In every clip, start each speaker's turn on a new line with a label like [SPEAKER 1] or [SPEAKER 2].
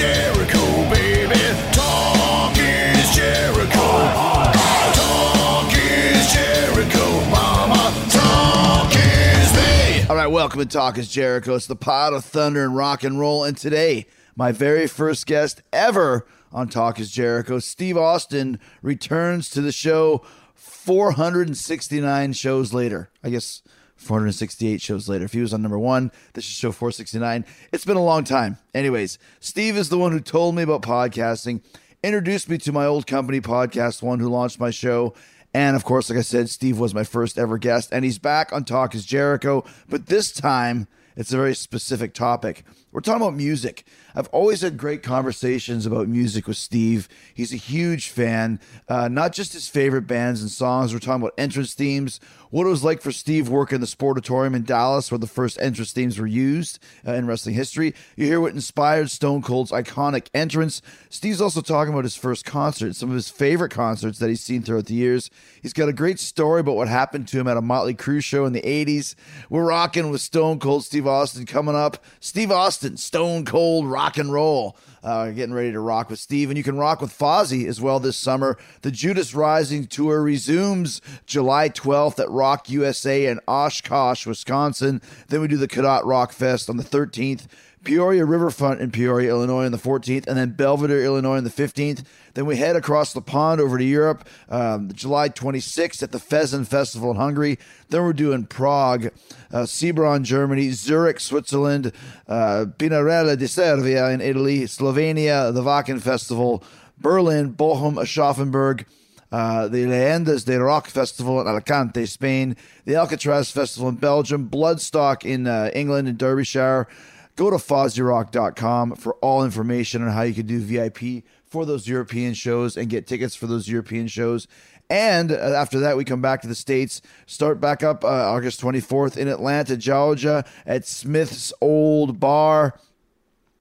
[SPEAKER 1] Jericho, baby. Talk is Jericho. Talk is Jericho, mama. Talk is me.
[SPEAKER 2] All right, welcome to Talk is Jericho. It's the pod of thunder and rock and roll. And today, my very first guest ever on Talk is Jericho, Steve Austin, returns to the show 469 shows later. I guess 468 shows later. If he was on number one, this is show 469. It's been a long time. Anyways, Steve is the one who told me about podcasting, introduced me to my old company, Podcast One, who launched my show. And of course, like I said, Steve was my first ever guest, and he's back on Talk is Jericho. But this time, it's a very specific topic. We're talking about music. I've always had great conversations about music with Steve. He's a huge fan, uh, not just his favorite bands and songs. We're talking about entrance themes, what it was like for Steve working the Sportatorium in Dallas, where the first entrance themes were used uh, in wrestling history. You hear what inspired Stone Cold's iconic entrance. Steve's also talking about his first concert, some of his favorite concerts that he's seen throughout the years. He's got a great story about what happened to him at a Motley Crue show in the 80s. We're rocking with Stone Cold Steve Austin coming up. Steve Austin, Stone Cold rock and roll. Uh, getting ready to rock with Steve, and you can rock with Fozzy as well this summer. The Judas Rising tour resumes July 12th at Rock USA in Oshkosh, Wisconsin. Then we do the Cadott Rock Fest on the 13th. Peoria Riverfront in Peoria, Illinois on the 14th, and then Belvidere, Illinois on the 15th. Then we head across the pond over to Europe, um, July 26th at the Fezen Festival in Hungary. Then we're doing Prague, uh, Sebron, Germany, Zurich, Switzerland, uh, Pinarella di Cervia in Italy, Slovenia, the Wacken Festival, Berlin, Bochum, Aschaffenburg, uh, the Leyendas de Rock Festival in Alicante, Spain, the Alcatraz Festival in Belgium, Bloodstock in uh, England and Derbyshire. Go to FozzyRock.com for all information on how you can do VIP for those European shows and get tickets for those European shows. And uh, after that, we come back to the States, start back up uh, August 24th in Atlanta, Georgia at Smith's Old Bar.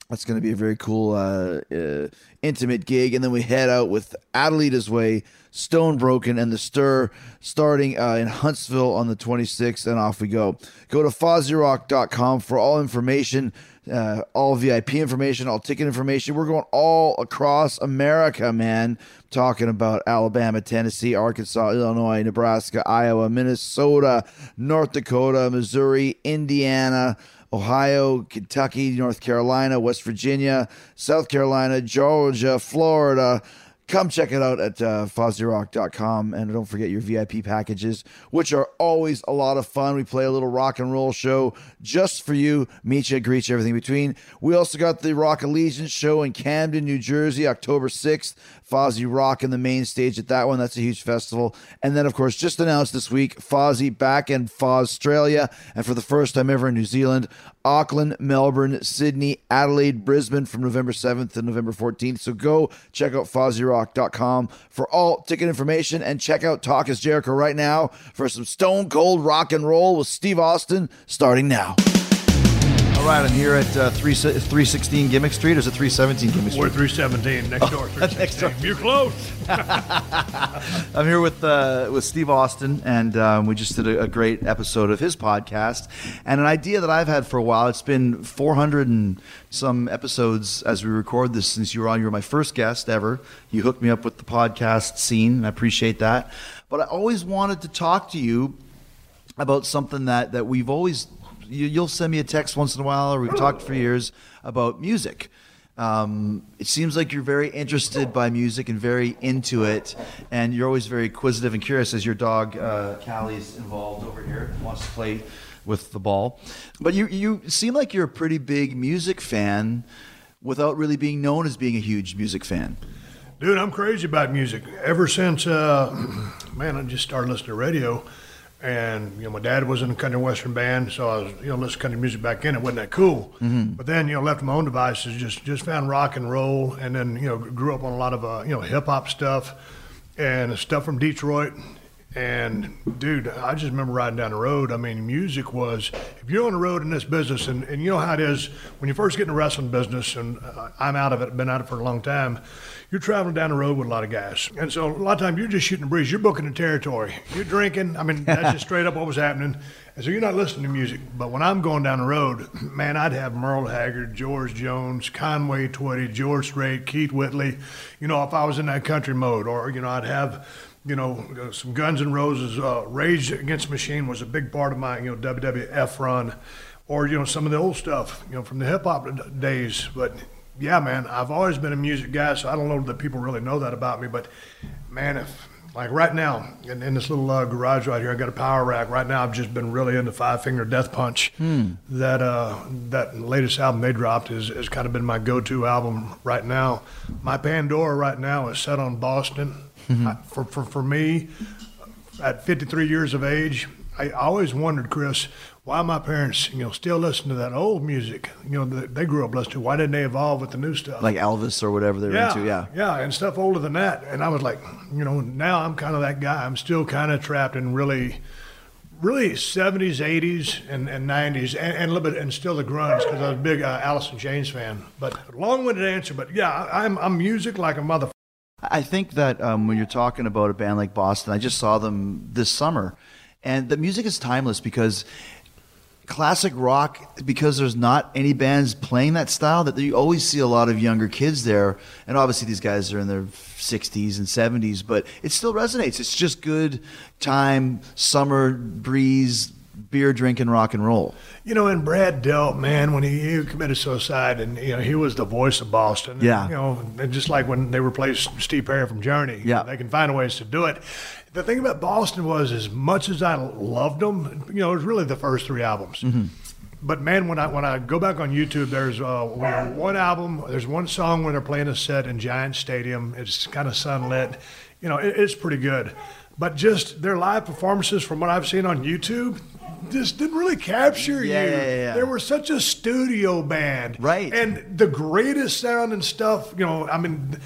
[SPEAKER 2] That's going to be a very cool, uh, uh, intimate gig. And then we head out with Adelita's Way, Stone Broken, and The Stir starting uh, in Huntsville on the 26th. And off we go. Go to FozzyRock.com for all information, uh, all VIP information, all ticket information. We're going all across America, man. Talking about Alabama, Tennessee, Arkansas, Illinois, Nebraska, Iowa, Minnesota, North Dakota, Missouri, Indiana. Ohio, Kentucky, North Carolina, West Virginia, South Carolina, Georgia, Florida. Come check it out at uh, FozzyRock.com. And don't forget your VIP packages, which are always a lot of fun. We play a little rock and roll show just for you. Meet you, greet you, everything between. We also got the Rock Allegiance show in Camden, New Jersey, October 6th. Fozzy Rock in the main stage at that one. That's a huge festival. And then, of course, just announced this week, Fozzy back in Foz, Australia, and for the first time ever in New Zealand, Auckland, Melbourne, Sydney, Adelaide, Brisbane from November 7th to November 14th. So go check out FozzyRock.com for all ticket information and check out Talk is Jericho right now for some stone cold rock and roll with Steve Austin starting now. Right, I'm here at uh, 3, 316 Gimmick Street. Or is it 317 Gimmick Street?
[SPEAKER 3] We're 317 next door.
[SPEAKER 2] next door.
[SPEAKER 3] 316. You're close.
[SPEAKER 2] I'm here with uh, with Steve Austin, and um, we just did a, a great episode of his podcast. And an idea that I've had for a while. It's been 400 and some episodes as we record this since you were on. You were my first guest ever. You hooked me up with the podcast scene, and I appreciate that. But I always wanted to talk to you about something that that we've always. You, you'll send me a text once in a while, or we've talked for years about music. Um, it seems like you're very interested by music and very into it, and you're always very inquisitive and curious. As your dog uh, Callie's involved over here, wants to play with the ball, but you you seem like you're a pretty big music fan, without really being known as being a huge music fan.
[SPEAKER 1] Dude, I'm crazy about music. Ever since, uh, man, I just started listening to radio, and you know, my dad was in a country western band, so I was you know listening to country music back then. It wasn't that cool, but then you know left my own devices, just just found rock and roll, and then you know grew up on a lot of uh, you know hip hop stuff and stuff from Detroit. And dude, I just remember riding down the road. I mean, music was if you're on the road in this business, and, and you know how it is when you first get in the wrestling business, and uh, I'm out of it, been out of it for a long time. You're traveling down the road with a lot of guys, and so a lot of times you're just shooting the breeze. You're booking the territory. You're drinking. I mean, that's just straight up what was happening. And so you're not listening to music. But when I'm going down the road, man, I'd have Merle Haggard, George Jones, Conway Twitty, George Strait, Keith Whitley. You know, if I was in that country mode, or you know, I'd have you know, some Guns N' Roses. Uh, Rage Against Machine was a big part of my, you know, WWF run, or you know, some of the old stuff, you know, from the hip hop days. But yeah, man, I've always been a music guy, so I don't know that people really know that about me. But man, if like right now in, in this little uh, garage right here, I got a power rack. Right now, I've just been really into Five Finger Death Punch. That uh, that latest album they dropped is has kind of been my go-to album right now. My Pandora right now is set on Boston. I, for, for for me, at 53 years of age, I always wondered, Chris, why my parents, you know, still listen to that old music. You know, that they grew up listening to. Why didn't they evolve with the new stuff?
[SPEAKER 2] Like Elvis or whatever they're
[SPEAKER 1] yeah,
[SPEAKER 2] into. Yeah.
[SPEAKER 1] yeah, and stuff older than that. And I was like, you know, now I'm kind of that guy. I'm still kind of trapped in really, really 70s, 80s, and, and 90s, and, and a little bit, and still the grunge because I was a big uh, in Chains fan. But long-winded answer, but yeah, I- I'm I'm music like a mother.
[SPEAKER 2] I think that um, when you're talking about a band like Boston, I just saw them this summer, and the music is timeless because classic rock, because there's not any bands playing that style, that you always see a lot of younger kids there, and obviously these guys are in their 60s and 70s, but it still resonates. It's just good time, summer breeze, beer drinking rock and roll.
[SPEAKER 1] You know, and Brad Delp man, when he, he committed suicide, and you know he was the voice of Boston. And,
[SPEAKER 2] Yeah.
[SPEAKER 1] you know, and just like when they replaced Steve Perry from Journey,
[SPEAKER 2] Yeah.
[SPEAKER 1] they can find ways to do it. The thing about Boston was, as much as I loved them, you know, it was really the first three albums. But man, when I when I go back on YouTube, there's uh, one album. There's one song where they're playing a set in Giant Stadium. It's kind of sunlit. You know, it, it's pretty good. But just their live performances, from what I've seen on YouTube, just didn't really capture
[SPEAKER 2] Yeah,
[SPEAKER 1] you.
[SPEAKER 2] yeah, yeah.
[SPEAKER 1] They were such a studio band,
[SPEAKER 2] Right.
[SPEAKER 1] And the greatest sound and stuff. You know, I mean,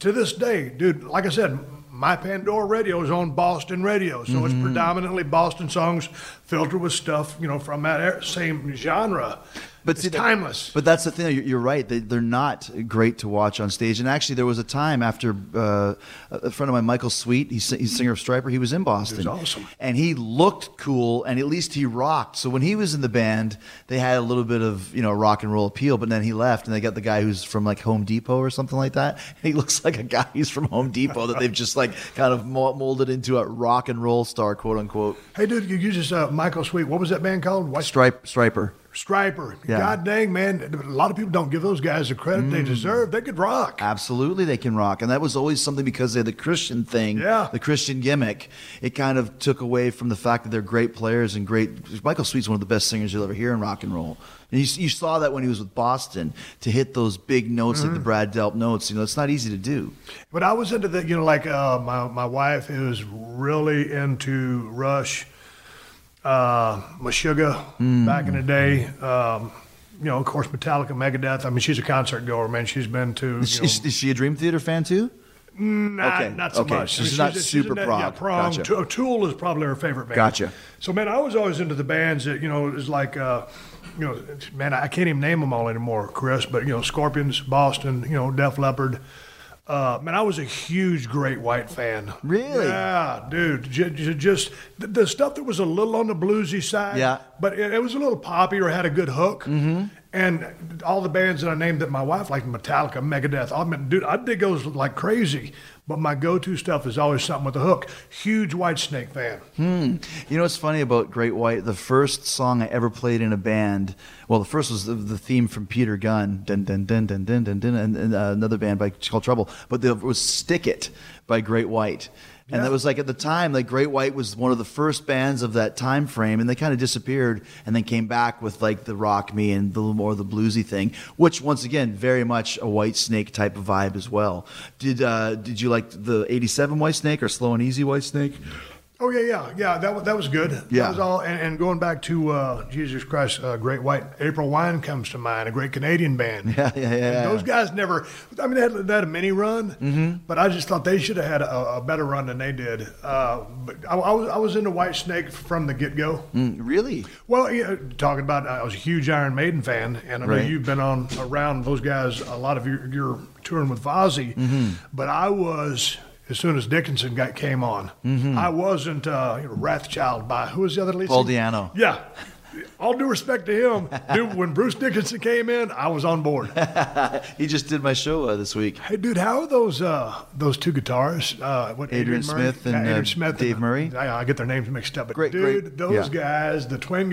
[SPEAKER 1] to this day, dude. Like I said. My Pandora radio is on Boston radio, so
[SPEAKER 2] Mm-hmm.
[SPEAKER 1] it's predominantly Boston songs filtered with stuff, you know, from that er- same genre.
[SPEAKER 2] But
[SPEAKER 1] it's
[SPEAKER 2] see,
[SPEAKER 1] timeless.
[SPEAKER 2] But that's the thing. You're, you're right. They, they're not great to watch on stage. And actually, there was a time after uh, a friend of mine, Michael Sweet, he's, he's singer of Stryper. He was in Boston.
[SPEAKER 1] awesome.
[SPEAKER 2] And he looked cool, and at least he rocked. So when he was in the band, they had a little bit of you know rock and roll appeal. But then he left, and they got the guy who's from like Home Depot or something like that. And he looks like a guy who's from Home Depot that they've just like kind of molded into a rock and roll star, quote unquote.
[SPEAKER 1] hey, dude, you, you just uh, Michael Sweet. What was that band called? White
[SPEAKER 2] Stripe Stryper.
[SPEAKER 1] Stryper.
[SPEAKER 2] Yeah.
[SPEAKER 1] God dang, man! A lot of people don't give those guys the credit
[SPEAKER 2] Mm.
[SPEAKER 1] they deserve. They could rock.
[SPEAKER 2] Absolutely, they can rock, and that was always something because of the Christian thing,
[SPEAKER 1] Yeah.
[SPEAKER 2] the Christian gimmick. It kind of took away from the fact that they're great players and great. Michael Sweet's one of the best singers you'll ever hear in rock and roll. And you, you saw that when he was with Boston to hit those big notes like the
[SPEAKER 1] Mm-hmm.
[SPEAKER 2] Brad Delp notes. You know, it's not easy to do.
[SPEAKER 1] But I was into the, you know, like uh, my my wife is really into Rush, uh, Meshuggah
[SPEAKER 2] Hmm.
[SPEAKER 1] back in the day. Um, you know, of course, Metallica, Megadeth. I mean, she's a concert goer, man. She's been to.
[SPEAKER 2] Is
[SPEAKER 1] know,
[SPEAKER 2] is she a Dream Theater fan too?
[SPEAKER 1] not,
[SPEAKER 2] okay,
[SPEAKER 1] not so
[SPEAKER 2] okay.
[SPEAKER 1] much.
[SPEAKER 2] She's not
[SPEAKER 1] a-
[SPEAKER 2] super
[SPEAKER 1] net-
[SPEAKER 2] prog.
[SPEAKER 1] Yeah, prog.
[SPEAKER 2] Gotcha.
[SPEAKER 1] Tu- Tool is probably her favorite band.
[SPEAKER 2] Gotcha.
[SPEAKER 1] So, man, I was always into the bands that, you know, was like, uh, you know, man, I can't even name them all anymore, Chris, but, you know, Scorpions, Boston, you know, Def Leppard. Uh, man, I was a huge Great White fan.
[SPEAKER 2] Really?
[SPEAKER 1] Yeah, dude. J- j- just the, the stuff that was a little on the bluesy side.
[SPEAKER 2] Yeah.
[SPEAKER 1] But it, it was a little poppy or had a good hook. Mm-hmm. And all the bands that I named that my wife liked, Metallica, Megadeth, I mean, dude, I dig those like crazy. But my go-to stuff is always something with a hook. Huge Whitesnake fan. Hmm.
[SPEAKER 2] You know what's funny about Great White? The first song I ever played in a band, well, the first was the, the theme from Peter Gunn, dun dun dun dun dun dun, dun and, and uh, another band by called Trouble, but the, it was "Stick It" by Great White. And
[SPEAKER 1] Yeah.
[SPEAKER 2] that was like at the time, like Great White was one of the first bands of that time frame, and they kind of disappeared, and then came back with like the rock me and the more the bluesy thing, which once again very much a Whitesnake type of vibe as well. Did uh, did you like the '87 Whitesnake or Slow and Easy Whitesnake?
[SPEAKER 1] Oh yeah, yeah, yeah. That was that was good.
[SPEAKER 2] Yeah.
[SPEAKER 1] that was all. And, and going back to uh, Jesus Christ, uh, Great White, April Wine comes to mind. A great Canadian band.
[SPEAKER 2] Yeah, yeah, yeah,
[SPEAKER 1] And
[SPEAKER 2] yeah.
[SPEAKER 1] those guys never. I mean, they had, they had a mini run,
[SPEAKER 2] Mm-hmm.
[SPEAKER 1] but I just thought they should have had a, a better run than they did. Uh, but I, I was I was into Whitesnake from the get go.
[SPEAKER 2] Mm, really?
[SPEAKER 1] Well, yeah, talking about, I was a huge Iron Maiden fan, and I know
[SPEAKER 2] Right.
[SPEAKER 1] you've been on around those guys a lot of your, your touring with Fozzy,
[SPEAKER 2] Mm-hmm.
[SPEAKER 1] but I was. As soon as Dickinson got came on, I wasn't uh, you know, Wrathchild by who was the other lead?
[SPEAKER 2] Mm-hmm. Paul? Di'Anno.
[SPEAKER 1] Yeah, all due respect to him, dude. When Bruce Dickinson came in, I was on board.
[SPEAKER 2] He just did my show uh, this week.
[SPEAKER 1] Hey, dude, how are those uh, those two guitarists? Uh, what,
[SPEAKER 2] Adrian
[SPEAKER 1] Murray?
[SPEAKER 2] Smith and,
[SPEAKER 1] Adrian
[SPEAKER 2] uh,
[SPEAKER 1] Smith
[SPEAKER 2] Dave Murray?
[SPEAKER 1] I, I get their names mixed up, but
[SPEAKER 2] Great,
[SPEAKER 1] dude,
[SPEAKER 2] great.
[SPEAKER 1] those
[SPEAKER 2] Yeah. Mm-hmm.
[SPEAKER 1] guys, the twin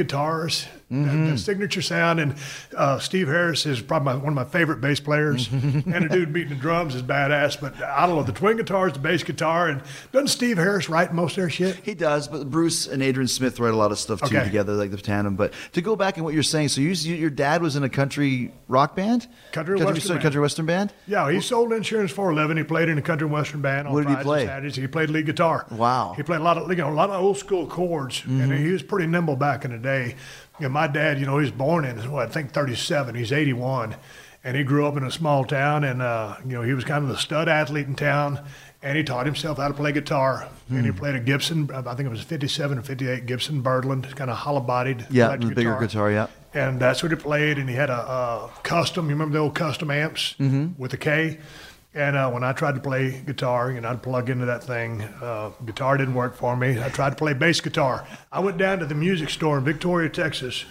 [SPEAKER 1] the mm-hmm. signature sound, and uh, Steve Harris is probably my, one of my favorite bass players, mm-hmm. and the dude beating the drums is badass. But I don't know the twin guitars, the bass guitar, and doesn't Steve Harris write most of their shit?
[SPEAKER 2] He does, but Bruce and Adrian Smith write a lot of stuff too
[SPEAKER 1] Okay.
[SPEAKER 2] together, like the tandem. But to go back and what you're saying, so you, you, your dad was in a country rock band,
[SPEAKER 1] Country
[SPEAKER 2] country,
[SPEAKER 1] western band.
[SPEAKER 2] country western band.
[SPEAKER 1] Yeah, he sold insurance for living. He played in a country western band on
[SPEAKER 2] What did he play?
[SPEAKER 1] Saturdays. He played lead guitar.
[SPEAKER 2] Wow.
[SPEAKER 1] He played a lot of you know a lot of old school chords, and mm-hmm. he was pretty nimble back in the day. You know, my dad, you know, he was born in what I think 37. He's 81, and he grew up in a small town, and uh, you know he was kind of the stud athlete in town. And he taught himself how to play guitar. And he played a Gibson, I think it was 57 or 58 Gibson Birdland, kind of hollow bodied.
[SPEAKER 2] Yeah, the bigger guitar, yeah.
[SPEAKER 1] And that's what he played. And he had a, a Kustom. You remember the old Kustom amps
[SPEAKER 2] Mm-hmm.
[SPEAKER 1] with a K? And uh, when I tried to play guitar, you know, I'd plug into that thing. Uh, guitar didn't work for me. I tried to play bass guitar. I went down to the music store in Victoria, Texas,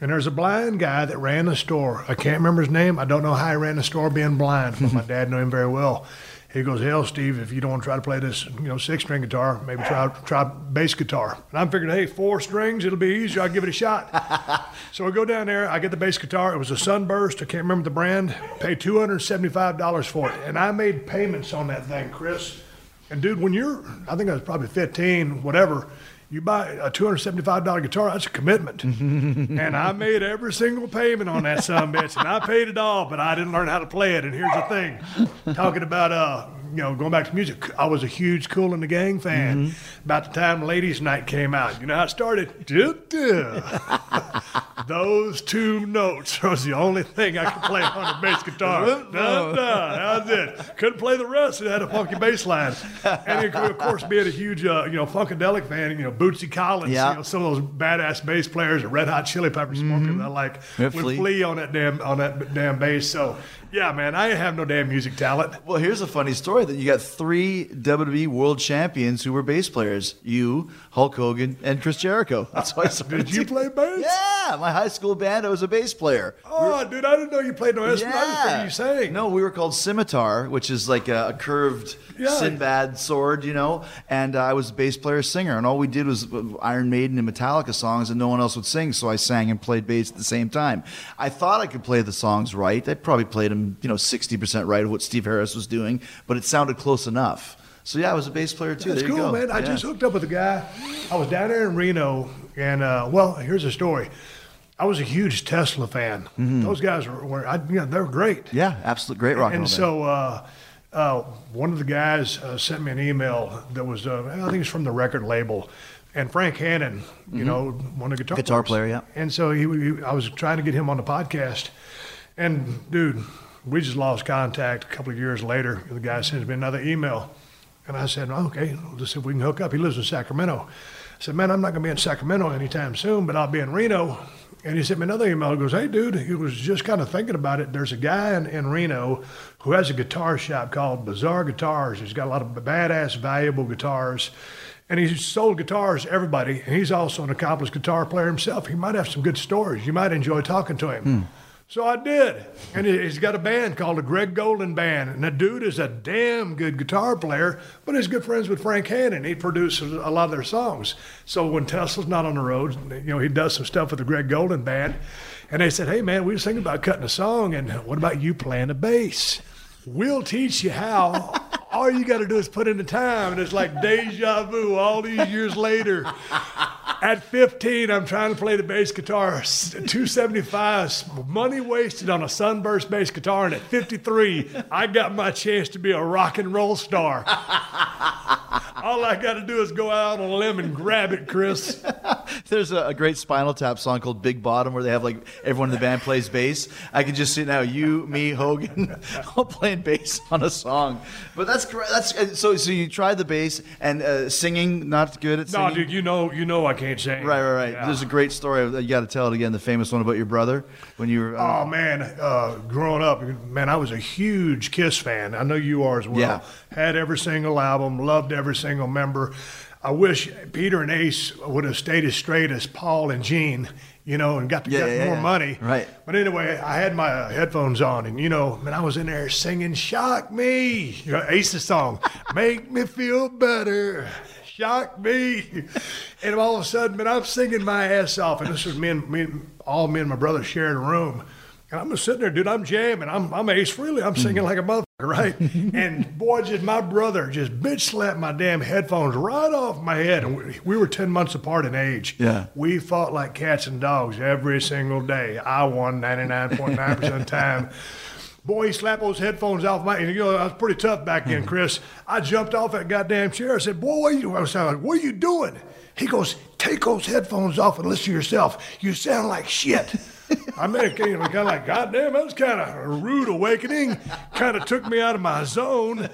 [SPEAKER 1] and there's a blind guy that ran the store. I can't remember his name. I don't know how he ran the store being blind, but my dad knew him very well. He goes, hell, Steve, if you don't want to try to play this, you know, six-string guitar, maybe try try bass guitar. And I'm figuring, hey, four strings, it'll be easier. I'll give it a shot. so I go down there. I get the bass guitar. It was a Sunburst. I can't remember the brand. Paid two hundred seventy-five dollars for it, and I made payments on that thing, Chris. And dude, when you're, I think I was probably 15, whatever. You buy a two hundred seventy-five dollar guitar. That's a commitment, and I made every single payment on that son bitch, and I paid it all, but I didn't learn how to play it. And here's the thing: talking about uh, you know, going back to music, I was a huge Kool and the Gang fan. About the time Ladies Night came out, you know how it started? Du-du. Those two notes was the only thing I could play on a bass guitar. Dun, dun. That was it. Couldn't play the rest. It had a funky bass line. And it, of course, being a huge, uh, you know, funkadelic fan, you know, Bootsy Collins,
[SPEAKER 2] Yeah.
[SPEAKER 1] you know, some of those badass bass players, the Red Hot Chili Peppers, more people that I like, with
[SPEAKER 2] Flea.
[SPEAKER 1] Flea on that damn on that damn bass. So, yeah, man, I have no damn music talent.
[SPEAKER 2] Well, here's a funny story that you got three WWE World Champions who were bass players: you, Hulk Hogan, and Chris Jericho. That's why I started
[SPEAKER 1] Did you play bass?
[SPEAKER 2] Yeah, my high school band. I was a bass player.
[SPEAKER 1] Oh, dude, I didn't know you played no instrument. I just you sang.
[SPEAKER 2] No, we were called Scimitar, which is like a, a curved
[SPEAKER 1] Yeah.
[SPEAKER 2] Sinbad sword, you know. And uh, I was a bass player, singer, and all we did was uh, Iron Maiden and Metallica songs, and no one else would sing. So I sang and played bass at the same time. I thought I could play the songs right. I probably played them, you know, sixty percent right of what Steve Harris was doing, but it sounded close enough. So yeah, I was a bass player too.
[SPEAKER 1] That's
[SPEAKER 2] there you
[SPEAKER 1] cool, man. I
[SPEAKER 2] Yeah.
[SPEAKER 1] just hooked up with a guy. I was down there in Reno, and uh, well, here's a story. I was a huge Tesla fan. Those guys were, were I, you know, they were great.
[SPEAKER 2] Mm-hmm. yeah, absolute great rock and
[SPEAKER 1] and so uh, uh, one of the guys uh, sent me an email that was, uh, I think it's from the record label. And Frank Hannon, you know, one of the guitar
[SPEAKER 2] Mm-hmm. Guitar
[SPEAKER 1] players.
[SPEAKER 2] player, yeah.
[SPEAKER 1] And so he, he, I was trying to get him on the podcast. And dude, we just lost contact a couple of years later. The guy sends me another email. And I said, okay, let's see if we can hook up. He lives in Sacramento. I said, man, I'm not going to be in Sacramento anytime soon, but I'll be in Reno. And he sent me another email. He goes, hey, dude, he was just kind of thinking about it. There's a guy in, in Reno who has a guitar shop called Bizarre Guitars. He's got a lot of badass, valuable guitars. And he's sold guitars to everybody. And he's also an accomplished guitar player himself. He might have some good stories. You might enjoy talking to him. Hmm. So I did. And he- he's got a band called the Greg Golden Band. And the dude is a damn good guitar player, but he's good friends with Frank Hannon. He produces a lot of their songs. So when Tesla's not on the road, you know, he does some stuff with the Greg Golden Band. And they said, hey, man, we was thinking about cutting a song, and what about you playing the bass? We'll teach you how. All you got to do is put in the time. And it's like deja vu all these years later. At 15, I'm trying to play the bass guitar, s- 275, money wasted on a sunburst bass guitar. And at 53, I got my chance to be a rock and roll star. All I got to do is go out on a limb and grab it, Chris.
[SPEAKER 2] There's a, a great Spinal Tap song called Big Bottom where they have like everyone in the band plays bass. I can just see now you, me, Hogan, all playing bass on a song. But that's correct. That's uh, so. So you try the bass and uh, singing, not good at singing.
[SPEAKER 1] No, dude, you know, you know, I can't sing.
[SPEAKER 2] Right, right, right.
[SPEAKER 1] Yeah.
[SPEAKER 2] There's a great story. You got to tell it again. The famous one about your brother when you were. Uh,
[SPEAKER 1] Oh man, uh, growing up, man, I was a huge Kiss fan. I know you are as well.
[SPEAKER 2] Yeah.
[SPEAKER 1] Had every single album, loved every single member. I wish Peter and Ace would have stayed as straight as Paul and Gene, you know, and got to
[SPEAKER 2] Yeah,
[SPEAKER 1] get
[SPEAKER 2] yeah,
[SPEAKER 1] more
[SPEAKER 2] yeah.
[SPEAKER 1] money.
[SPEAKER 2] Right.
[SPEAKER 1] But anyway, I had my uh, headphones on, and you know, man, I was in there singing "Shock Me," you know, Ace's song, "Make Me Feel Better." Shock me, and all of a sudden, man, I'm singing my ass off, and this was me and me, and- all me and my brother sharing a room, and I'm just sitting there, dude. I'm jamming. I'm I'm Ace Frehley. I'm singing like a motherfucker, right? and boy, just my brother just bitch slapped my damn headphones right off my head, and we, we were ten months apart in age.
[SPEAKER 2] Yeah.
[SPEAKER 1] We fought like cats and dogs every single day. I won 99.9% of the time. Boy, he slapped those headphones off my, and you know, I was pretty tough back then, mm-hmm. Chris. I jumped off that goddamn chair. I said, boy, what are you, I was like, what are you doing? He goes, take those headphones off and listen to yourself. You sound like shit. I mean, it kind of like, goddamn, that was kind of a rude awakening. Kind of took me out of my zone.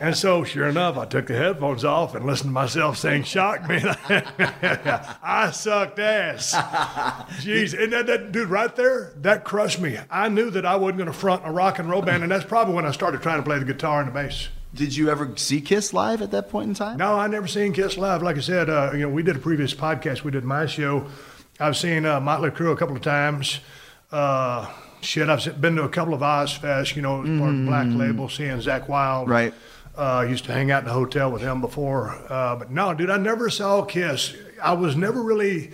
[SPEAKER 1] And so, sure enough, I took the headphones off and listened to myself saying, shock me. I sucked ass. Jeez, and that, that dude right there, that crushed me. I knew that I wasn't going to front a rock and roll band, and that's probably when I started trying to play the guitar and the bass.
[SPEAKER 2] did you ever see Kiss live at that point in time?
[SPEAKER 1] No, I never seen Kiss live. Like I said, uh, you know, we did a previous podcast. We did my show. I've seen uh, Motley Crue a couple of times. Uh, shit, I've been to a couple of Ozzfest. You know, as part of Black Label, seeing Zakk Wylde.
[SPEAKER 2] Right.
[SPEAKER 1] Uh, used to hang out in the hotel with him before. Uh, but no, dude, I never saw Kiss. I was never really.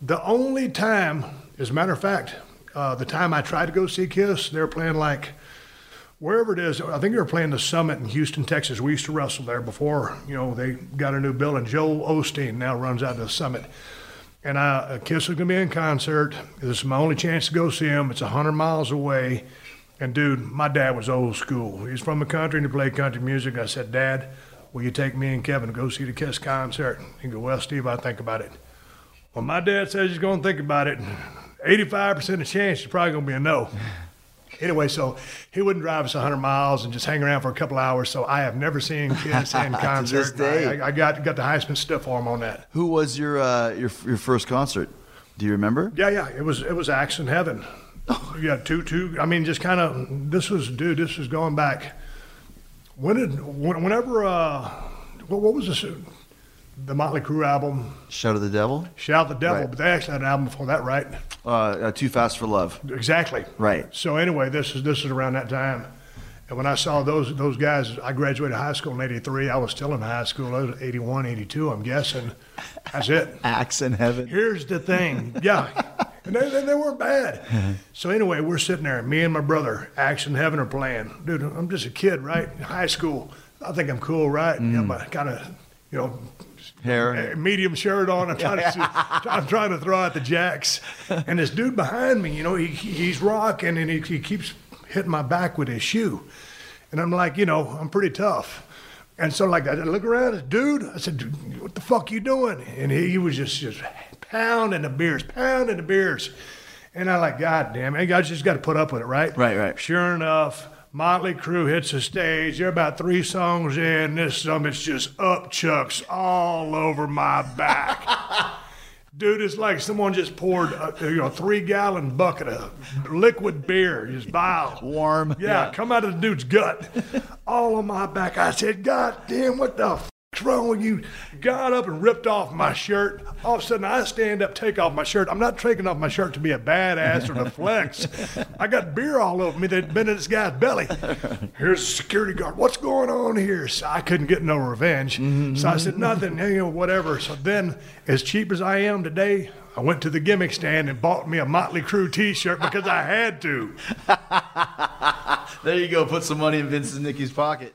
[SPEAKER 1] The only time, as a matter of fact, uh, the time I tried to go see Kiss, they were playing like wherever it is. I think they were playing the Summit in Houston, Texas. We used to wrestle there before. You know, they got a new building. Joel Osteen now runs out of the Summit. And I, uh, Kiss was gonna be in concert. This is my only chance to go see him. It's hundred miles away. And dude, my dad was old school. He's from the country and he played country music. I said, Dad, will you take me and Kevin to go see the Kiss concert? He go, Well, Steve, I'll think about it. Well, my dad says he's gonna think about it. Eighty-five percent of chance, it's probably gonna be a no. Anyway, so he wouldn't drive us 100 miles and just hang around for a couple hours. So I have never seen Kiss in concert.
[SPEAKER 2] day.
[SPEAKER 1] I, I got got the Heisman stiff arm on that.
[SPEAKER 2] Who was your uh, your your first concert? Do you remember?
[SPEAKER 1] Yeah, yeah, it was it was Axe in Heaven. Yeah, two two. I mean, just kind of. This was dude. This was going back. When did whenever uh, what, what was this? The Motley Crue album,
[SPEAKER 2] Shout of the Devil.
[SPEAKER 1] Shout the Devil.
[SPEAKER 2] Right.
[SPEAKER 1] But they actually had an album before that, right?
[SPEAKER 2] Uh, uh, Too Fast for Love.
[SPEAKER 1] Exactly.
[SPEAKER 2] Right.
[SPEAKER 1] So anyway, this is this is around that time. And when I saw those those guys, I graduated high school in '83. I was still in high school. I was 81, 82, I'm guessing. That's it.
[SPEAKER 2] Axe in Heaven.
[SPEAKER 1] Here's the thing. Yeah. And they, they, they weren't bad. So anyway, we're sitting there. Me and my brother, Action Heaven, are playing. Dude, I'm just a kid, right? In high school. I think I'm cool, right? You know, my kind of, you know,
[SPEAKER 2] Hair.
[SPEAKER 1] medium shirt on. I'm trying to I'm trying to throw out the jacks, and this dude behind me, you know, he, he's rocking and he, he keeps hitting my back with his shoe, and I'm like, you know, I'm pretty tough. And so like I look around, dude, I said, "Dude, "What the fuck you doing?" And he, he was just just pounding the beers, pounding the beers, and I like, God damn it, I just got to put up with it, right?
[SPEAKER 2] Right, right.
[SPEAKER 1] Sure enough, Motley Crue hits the stage. They're about three songs in. This summit's just upchucks all over my back. Dude, it's like someone just poured a you know three gallon bucket of liquid beer, just vile.
[SPEAKER 2] Warm.
[SPEAKER 1] Yeah, come out of the dude's gut, all on my back. I said, God damn, what the f- wrong with you? Got up and ripped off my shirt. All of a sudden, I stand up, take off my shirt. I'm not taking off my shirt to be a badass or to flex. I got beer all over me that'd been in this guy's belly. Here's a security guard. What's going on here? So I couldn't get no revenge. So mm-hmm. I said, nothing, you know, whatever. So then, as cheap as I am today, I went to the gimmick stand and bought me a Motley Crue T-shirt because I had to.
[SPEAKER 2] There you go. Put some money in Vince and Nikki's pocket.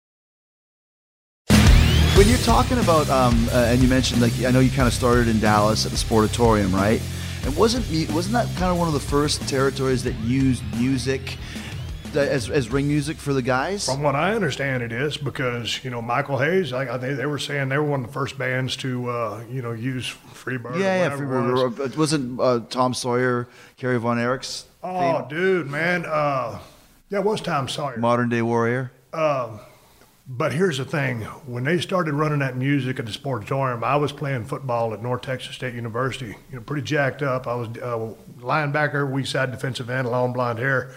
[SPEAKER 2] When you're talking about, um, uh, and you mentioned like I know you kind of started in Dallas at the Sportatorium, right? And wasn't wasn't that kind of one of the first territories that used music as, as ring music for the guys?
[SPEAKER 1] From what I understand, it is because you know Michael Hayes. I, I think they were saying they were one of the first bands to uh, you know use Freebird.
[SPEAKER 2] yeah, yeah.
[SPEAKER 1] it was.
[SPEAKER 2] wasn't uh, Tom Sawyer, Kerry Von Erich's
[SPEAKER 1] Oh,
[SPEAKER 2] theme?
[SPEAKER 1] dude, man. Uh, yeah, it was Tom Sawyer.
[SPEAKER 2] modern day warrior.
[SPEAKER 1] But here's the thing: when they started running that music at the Sportatorium, I was playing football at North Texas State University. You know, pretty jacked up. I was uh, linebacker, weak side defensive end, long blonde hair.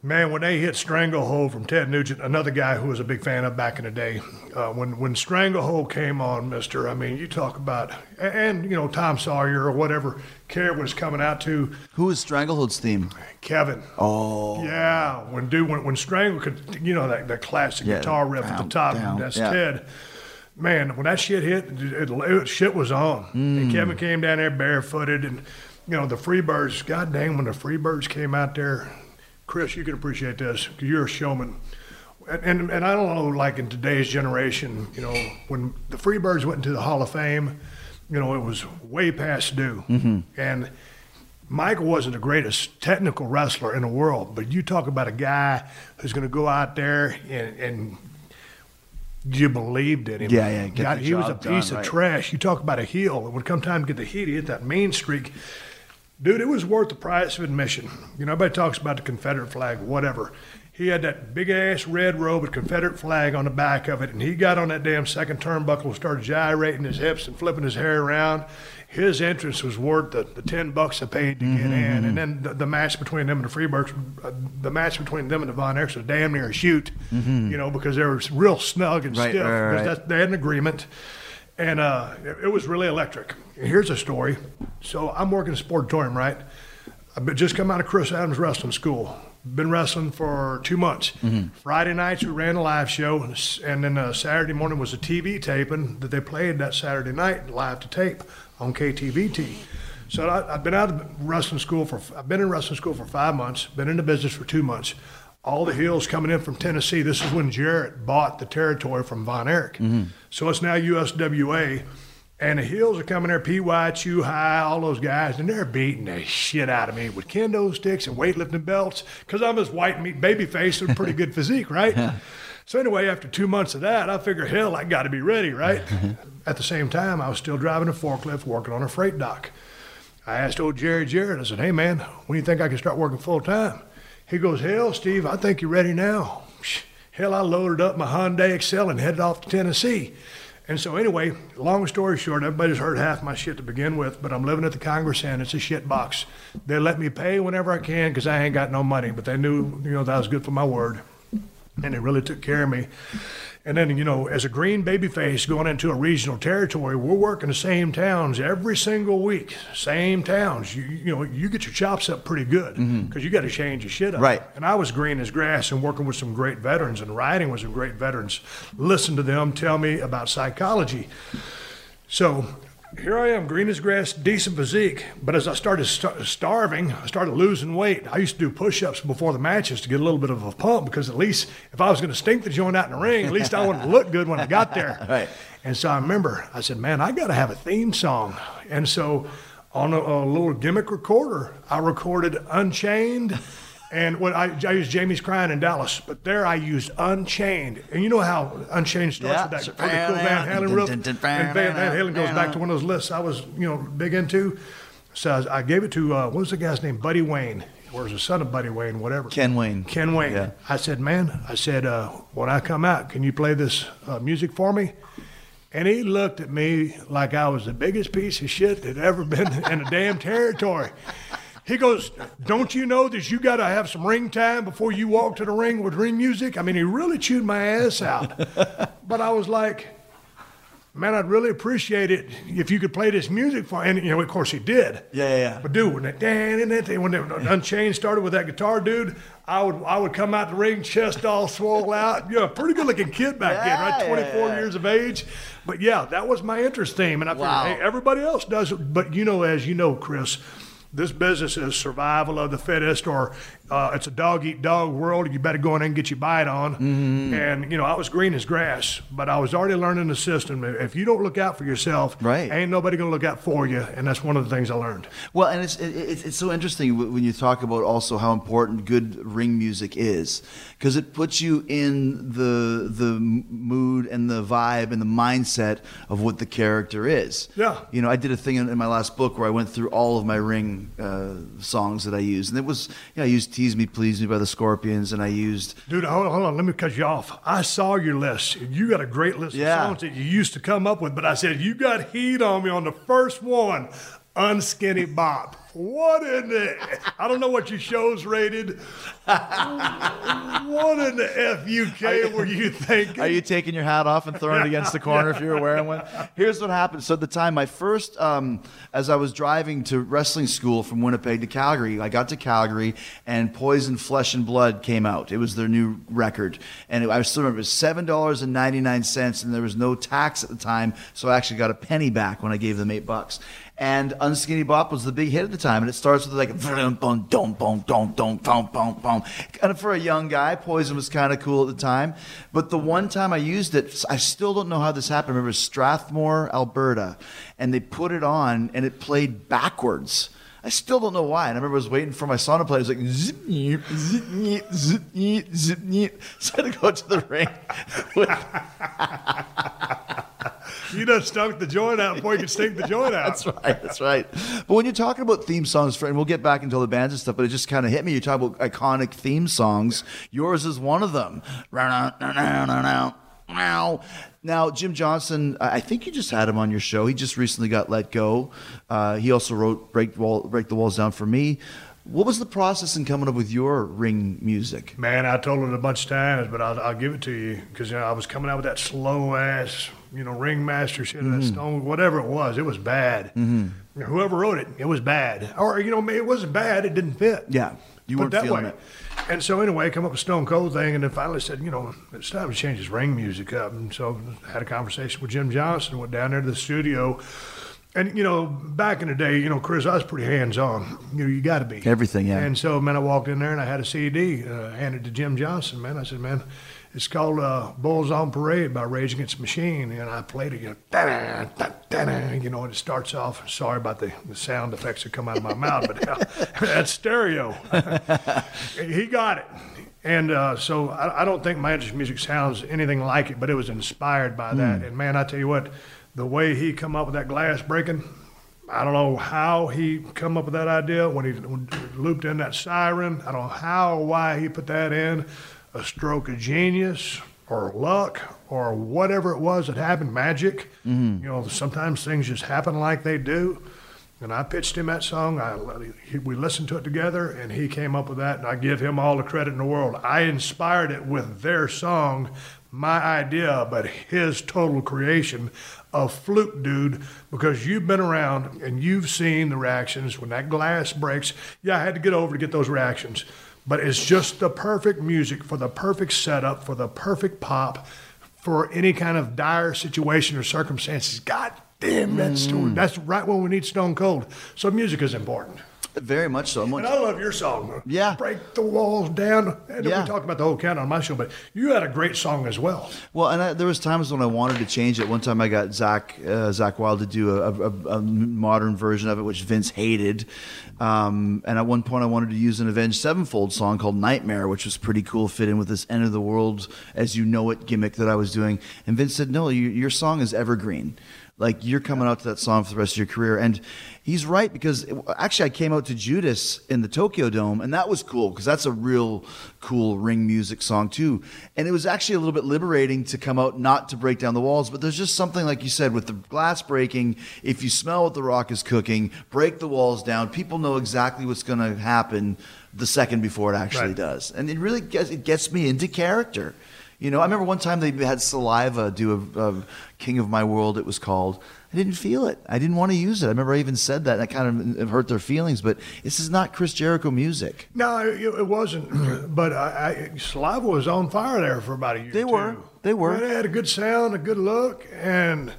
[SPEAKER 1] Man, when they hit Stranglehold from Ted Nugent, another guy who was a big fan of back in the day, uh, when when Stranglehold came on, Mister, I mean, you talk about and you know Tom Sawyer or whatever Kerry was coming out to,
[SPEAKER 2] Who was Stranglehold's theme?
[SPEAKER 1] Kevin.
[SPEAKER 2] Oh,
[SPEAKER 1] Yeah, when dude when when Strangle could you know that, that classic
[SPEAKER 2] Yeah,
[SPEAKER 1] guitar riff at the top,
[SPEAKER 2] down,
[SPEAKER 1] that's
[SPEAKER 2] yeah.
[SPEAKER 1] Ted. Man, when that shit hit, it, it, shit was on.
[SPEAKER 2] Mm.
[SPEAKER 1] And Kevin came down there barefooted, and you know the Freebirds. God dang, when the Freebirds came out there, Chris, you can appreciate this you're a showman. And, and and I don't know, like in today's generation, you know, when the Freebirds went into the Hall of Fame, you know, it was way past due,
[SPEAKER 2] Mm-hmm.
[SPEAKER 1] and. Michael wasn't the greatest technical wrestler in the world, but you talk about a guy who's going to go out there and, and you believed in him.
[SPEAKER 2] Yeah, yeah,
[SPEAKER 1] God, he was a piece
[SPEAKER 2] done,
[SPEAKER 1] of
[SPEAKER 2] right.
[SPEAKER 1] trash. You talk about a heel. When it come time to get the heat, he hit that mean streak. Dude, it was worth the price of admission. You know, everybody talks about the Confederate flag, whatever. He had that big ass red robe with Confederate flag on the back of it, and he got on that damn second turnbuckle and started gyrating his hips and flipping his hair around. His entrance was worth the, the ten bucks I paid to get
[SPEAKER 2] Mm-hmm,
[SPEAKER 1] in, and then the, the match between them and the Freebirds, uh, the match between them and the Von Erichs was damn near a shoot. You know, because they were real snug and
[SPEAKER 2] Mm-hmm. Right,
[SPEAKER 1] stiff.
[SPEAKER 2] right, right,
[SPEAKER 1] because they had an agreement, and uh, it, it was really electric. Here's a story. So I'm working at Sportatorium, right? I've just come out of Chris Adams Wrestling School. Been wrestling for two months. Friday nights we ran a live show, and and then uh, Saturday morning was a TV taping that they played that Saturday night live to tape on KTVT. So I, I've been out of wrestling school for I've been in wrestling school for five months. Been in the business for two months. All the heels coming in from Tennessee. This is when Jarrett bought the territory from Von Erich. Mm-hmm. So it's now USWA. And the heels are coming there, PY, Chu-Hi, all those guys, and they're beating the shit out of me with kendo sticks and weightlifting belts because I'm this white meat baby face with a pretty good physique, right? So anyway, after two months of that, I figure, hell, I got to be ready, right? At the same time, I was still driving a forklift, working on a freight dock. I asked old Jerry Jarrett, I said, hey, man, when do you think I can start working full time? He goes, hell, Steve, I think you're ready now. Hell, I loaded up my Hyundai Excel and headed off to Tennessee. And so, anyway, long story short, everybody's heard half my shit to begin with, but I'm living at the Congress Inn. It's a shit box. They let me pay whenever I can because I ain't got no money, but they knew, you know, that was good for my word. And they really took care of me. And then, you know, as a green baby face going into a regional territory, we're working the same towns every single week. Same towns. You, you know, you get your chops up pretty good mm-hmm. because you got to change your shit up.
[SPEAKER 2] Right.
[SPEAKER 1] And I was green as grass and working with some great veterans and riding with some great veterans. Listen to them tell me about psychology. So here I am, green as grass, decent physique. But as I started st- starving, I started losing weight. I used to do push ups before the matches to get a little bit of a pump because at least if I was going to stink the joint out in the ring, at least I wanted to look good when I got there.
[SPEAKER 2] Right.
[SPEAKER 1] And so I remember, I said, man, I got to have a theme song. And so on a, a little gimmick recorder, I recorded Unchained. And when I, I used Jamie's Crying in Dallas, but there I used Unchained. And you know how Unchained starts
[SPEAKER 2] Yeah.
[SPEAKER 1] with that pretty cool Van Halen riff? And Van, Van Halen goes back to one of those lists I was, you know, big into. So I, I gave it to, uh, what was the guy's name? Buddy Wayne, or was the son of Buddy Wayne, whatever.
[SPEAKER 2] Ken Wayne.
[SPEAKER 1] Ken Wayne.
[SPEAKER 2] Yeah.
[SPEAKER 1] I said, man, I said, uh, when I come out, can you play this uh, music for me? And he looked at me like I was the biggest piece of shit that ever been in a damn territory. He goes, Don't you know that you got to have some ring time before you walk to the ring with ring music? I mean, he really chewed my ass out. but I was like, Man, I'd really appreciate it if you could play this music for And, you know, of course, he did.
[SPEAKER 2] Yeah, yeah, yeah.
[SPEAKER 1] But dude, when that dan and that thing. when the Unchained started with that guitar, dude, I would I would come out the ring, chest all swole out. You're a pretty good looking kid back then,
[SPEAKER 2] Yeah,
[SPEAKER 1] right?
[SPEAKER 2] yeah,
[SPEAKER 1] 24
[SPEAKER 2] yeah.
[SPEAKER 1] years of age. But yeah, that was my interest theme, and I
[SPEAKER 2] Wow.
[SPEAKER 1] figured, hey, everybody else does it. But you know, as you know, Chris. This business is survival of the fittest, or uh, it's a dog eat dog world. You better go in and get your bite on.
[SPEAKER 2] Mm-hmm.
[SPEAKER 1] And you know, I was green as grass, but I was already learning the system. If you don't look out for yourself,
[SPEAKER 2] Right.
[SPEAKER 1] ain't nobody gonna look out for you. And that's one of the things I learned.
[SPEAKER 2] Well, and it's it, it's it's so interesting when you talk about also how important good ring music is, because it puts you in the the mood and the vibe and the mindset of what the character is.
[SPEAKER 1] Yeah.
[SPEAKER 2] You know, I did a thing in, in my last book where I went through all of my ring uh, songs that I used, and it was you know, I used "Tease Me, Please Me" by the Scorpions, and I used
[SPEAKER 1] Dude, hold on, hold on. Let me cut you off. I saw your list. You got a great list
[SPEAKER 2] Yeah.
[SPEAKER 1] of songs that you used to come up with, but I said, you got heat on me on the first one, Unskinny Bop. What in the, I don't know what your show's rated. what in the FUK were you thinking?
[SPEAKER 2] Are you taking your hat off and throwing it against the corner if you were wearing one? Here's what happened. So at the time, my first, um, as I was driving to wrestling school from Winnipeg to Calgary, I got to Calgary and Poison Flesh and Blood came out. It was their new record, and it, I still remember it was seven dollars and ninety nine cents, and there was no tax at the time, so I actually got a penny back when I gave them eight bucks. And Unskinny Bop was the big hit at the time, and it starts with like boom, boom, boom, boom, boom, boom, boom, boom. Kind of for a young guy, Poison was kind of cool at the time. But the one time I used it, I still don't know how this happened. I remember Strathmore, Alberta, and they put it on, and it played backwards. I still don't know why. And I remember I was waiting for my sauna play. I was like, zip, neep, zip, neep, zip, neep, zip, neep. So I had to go to the ring. With
[SPEAKER 1] You done stunk the joint out before you could stink the joint out.
[SPEAKER 2] That's right. That's right. But when you're talking about theme songs, for, and we'll get back into all the bands and stuff, but it just kind of hit me. You're talking about iconic theme songs. Yours is one of them. Now, now, Jim Johnston, I I think you just had him on your show. He just recently got let go. Uh, he also wrote "Break, Wall, Break the Walls Down" for me. What was the process in coming up with your ring music?
[SPEAKER 1] Man, I told it a bunch of times, but I'll, I'll give it to you because you know, I was coming out with that slow ass, you know, ringmaster shit,
[SPEAKER 2] Mm-hmm.
[SPEAKER 1] that stone, whatever it was. It was bad. You know, Whoever wrote it, it was bad. Or you know, it wasn't bad. It didn't fit.
[SPEAKER 2] Yeah, you
[SPEAKER 1] Put
[SPEAKER 2] weren't
[SPEAKER 1] that
[SPEAKER 2] feeling
[SPEAKER 1] way.
[SPEAKER 2] it.
[SPEAKER 1] And so anyway, I come up with Stone Cold thing, and then finally said, you know, it's time to change his ring music up. And so I had a conversation with Jim Johnston. Went down there to the studio. And you know, back in the day, you know, Chris, I was pretty hands-on. You know, you got to be
[SPEAKER 2] Everything, yeah.
[SPEAKER 1] And so, man, I walked in there and I had a CD uh, handed to Jim Johnston. Man, I said, man, it's called uh, "Bulls on Parade" by Rage Against the Machine, and I played it. You know, da-da, da, da-da, you know, and it starts off. Sorry about the, the sound effects that come out of my mouth, but uh, that's stereo. he got it. And uh, so I, I don't think Magic's music sounds anything like it, but it was inspired by that. And man, I tell you what, the way he come up with that glass breaking, I don't know how he come up with that idea when he when he looped in that siren. I don't know how or why he put that in. A stroke of genius or luck or whatever it was that happened, magic. Mm-hmm. You know, sometimes things just happen like they do. And I pitched him that song. I, he, we listened to it together, and he came up with that. And I give him all the credit in the world. I inspired it with their song, my idea, but his total creation of Fluke Dude, because you've been around and you've seen the reactions when that glass breaks. Yeah, I had to get over to get those reactions, but it's just the perfect music for the perfect setup, for the perfect pop, for any kind of dire situation or circumstances. God damn, that's mm. that's right when we need Stone Cold. So music is important.
[SPEAKER 2] Very much so. I'm
[SPEAKER 1] And I love your song.
[SPEAKER 2] Yeah.
[SPEAKER 1] Break the walls down. And
[SPEAKER 2] Yeah.
[SPEAKER 1] we talked about the whole count on my show, but you had a great song as well.
[SPEAKER 2] Well, and I, there was times when I wanted to change it. One time I got Zakk uh, Zakk Wylde to do a, a, a modern version of it, which Vince hated. Um, and at one point, I wanted to use an Avenged Sevenfold song called Nightmare, which was pretty cool, fit in with this end of the world as you know it gimmick that I was doing. And Vince said, "No, you, your song is evergreen." Like you're coming out to that song for the rest of your career, and he's right because it- actually I came out to Judas in the Tokyo Dome, and that was cool because that's a real cool ring music song too. And it was actually a little bit liberating to come out not to break down the walls, but there's just something like you said with the glass breaking. If you smell what the rock is cooking, break the walls down. People know exactly what's going to happen the second before it actually
[SPEAKER 1] Right.
[SPEAKER 2] does, and it really gets it gets me into character. You know, I remember one time they had Saliva do a, a King of My World, it was called. I didn't feel it. I didn't want to use it. I remember I even said that. And that kind of hurt their feelings. But this is not Chris Jericho music.
[SPEAKER 1] No, it, it wasn't. but I, I, Saliva was on fire there for about a year.
[SPEAKER 2] They were.
[SPEAKER 1] two.
[SPEAKER 2] They were.
[SPEAKER 1] They had a good sound, a good look, and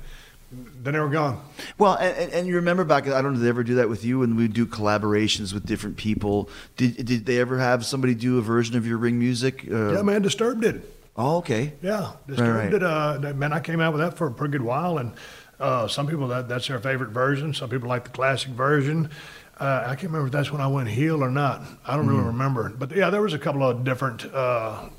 [SPEAKER 1] then they were gone.
[SPEAKER 2] Well, and, and- and you remember back, I don't know, did they ever do that with you when we do collaborations with different people? Did, did they ever have somebody do a version of your ring music? Uh,
[SPEAKER 1] Yeah, man, Disturbed did it.
[SPEAKER 2] Oh, okay.
[SPEAKER 1] Yeah, Disturbed
[SPEAKER 2] right.
[SPEAKER 1] did. Uh, that- man, I came out with that for a pretty good while, and uh, some people that that's their favorite version. Some people like the classic version. Uh, I can't remember if that's when I went heel or not. I don't
[SPEAKER 2] Mm-hmm.
[SPEAKER 1] really remember. But yeah, there was a couple of different. Uh,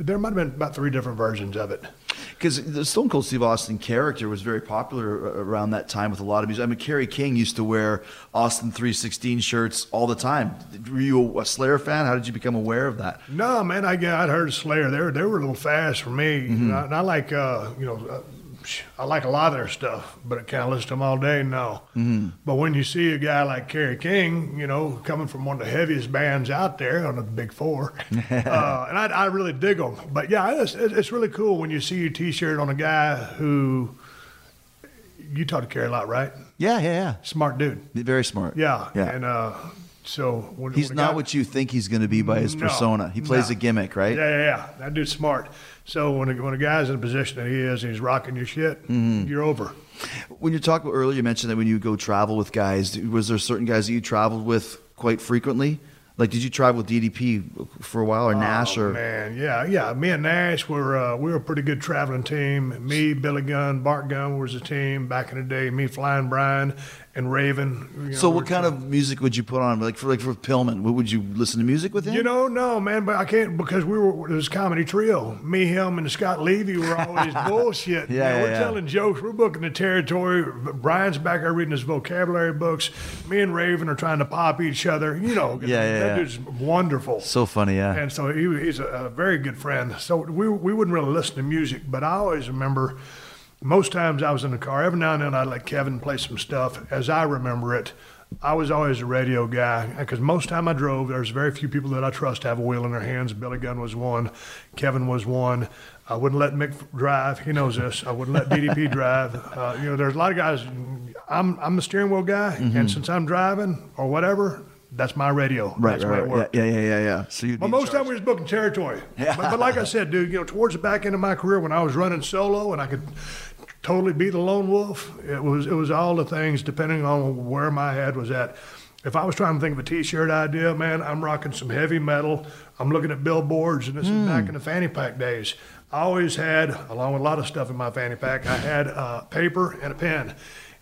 [SPEAKER 1] there might have been about three different versions of it.
[SPEAKER 2] Because the Stone Cold Steve Austin character was very popular around that time with a lot of music. I mean, Kerry King used to wear Austin 316 shirts all the time. Were you a Slayer fan? How did you become aware of that?
[SPEAKER 1] No, man, I I'd heard Slayer. They were they were a little fast for me, and, I, and I like uh, you know. I like a lot of their stuff, but I can't listen to them all day. No, but when you see a guy like Kerry King, you know, coming from one of the heaviest bands out there on the Big Four, uh, and I, I really dig them. But yeah, it's, it's really cool when you see your T-shirt on a guy who you talk to Kerry a lot, right?
[SPEAKER 2] Yeah, yeah, yeah.
[SPEAKER 1] Smart dude.
[SPEAKER 2] Very smart.
[SPEAKER 1] Yeah,
[SPEAKER 2] yeah.
[SPEAKER 1] and uh, so when
[SPEAKER 2] He's
[SPEAKER 1] when
[SPEAKER 2] not
[SPEAKER 1] guy-
[SPEAKER 2] what you think he's going to be by his
[SPEAKER 1] No,
[SPEAKER 2] persona. He plays
[SPEAKER 1] no.
[SPEAKER 2] a gimmick, right?
[SPEAKER 1] Yeah, yeah, yeah. That dude's smart. So when a, when a guy's in a position that he is and he's rocking your shit,
[SPEAKER 2] Mm-hmm.
[SPEAKER 1] you're over.
[SPEAKER 2] When you talked earlier, you mentioned that when you go travel with guys, was there certain guys that you traveled with quite frequently? Like, did you travel with DDP for a while or Nash
[SPEAKER 1] oh,
[SPEAKER 2] or?
[SPEAKER 1] man, yeah, yeah. Me and Nash were uh, we were a pretty good traveling team. Me, Billy Gunn, Bart Gunn was a team back in the day. Me, Flying Brian, and Raven. you know,
[SPEAKER 2] So, what kind of music would you put on? Like for like for Pillman, what would you listen to music with him?
[SPEAKER 1] You know, no, man, but I can't because we were a comedy trio. Me, him, and Scott Levy were always bullshit.
[SPEAKER 2] Yeah, yeah,
[SPEAKER 1] we're
[SPEAKER 2] yeah.
[SPEAKER 1] telling jokes. We're booking the territory. Brian's back there reading his vocabulary books. Me and Raven are trying to pop each other. You know,
[SPEAKER 2] Yeah, yeah,
[SPEAKER 1] that
[SPEAKER 2] yeah.
[SPEAKER 1] dude's wonderful.
[SPEAKER 2] so funny, yeah.
[SPEAKER 1] And so he, he's a, a very good friend. So we, we wouldn't really listen to music, but I always remember most times I was in the car. Every now and then I'd let Kevin play some stuff. As I remember it, I was always a radio guy because most time I drove, there's very few people that I trust have a wheel in their hands. Billy Gunn was one, Kevin was one. I wouldn't let Mick drive. He knows this. I wouldn't let DDP drive. Uh, you know, there's a lot of guys. I'm I'm the steering wheel guy, and since I'm driving or whatever, that's my radio.
[SPEAKER 2] Mm-hmm. right,
[SPEAKER 1] that's
[SPEAKER 2] right,
[SPEAKER 1] where
[SPEAKER 2] right.
[SPEAKER 1] worked.
[SPEAKER 2] Yeah, yeah, yeah, yeah. So you.
[SPEAKER 1] But most time we was booking territory. But, but like I said, dude, you know, towards the back end of my career when I was running solo and I could totally be the lone wolf. It was it was all the things depending on where my head was at. If I was trying to think of a T-shirt idea, man, I'm rocking some heavy metal. I'm looking at billboards, and this is back in the fanny pack days. I always had, along with a lot of stuff in my fanny pack, I had uh, paper and a pen.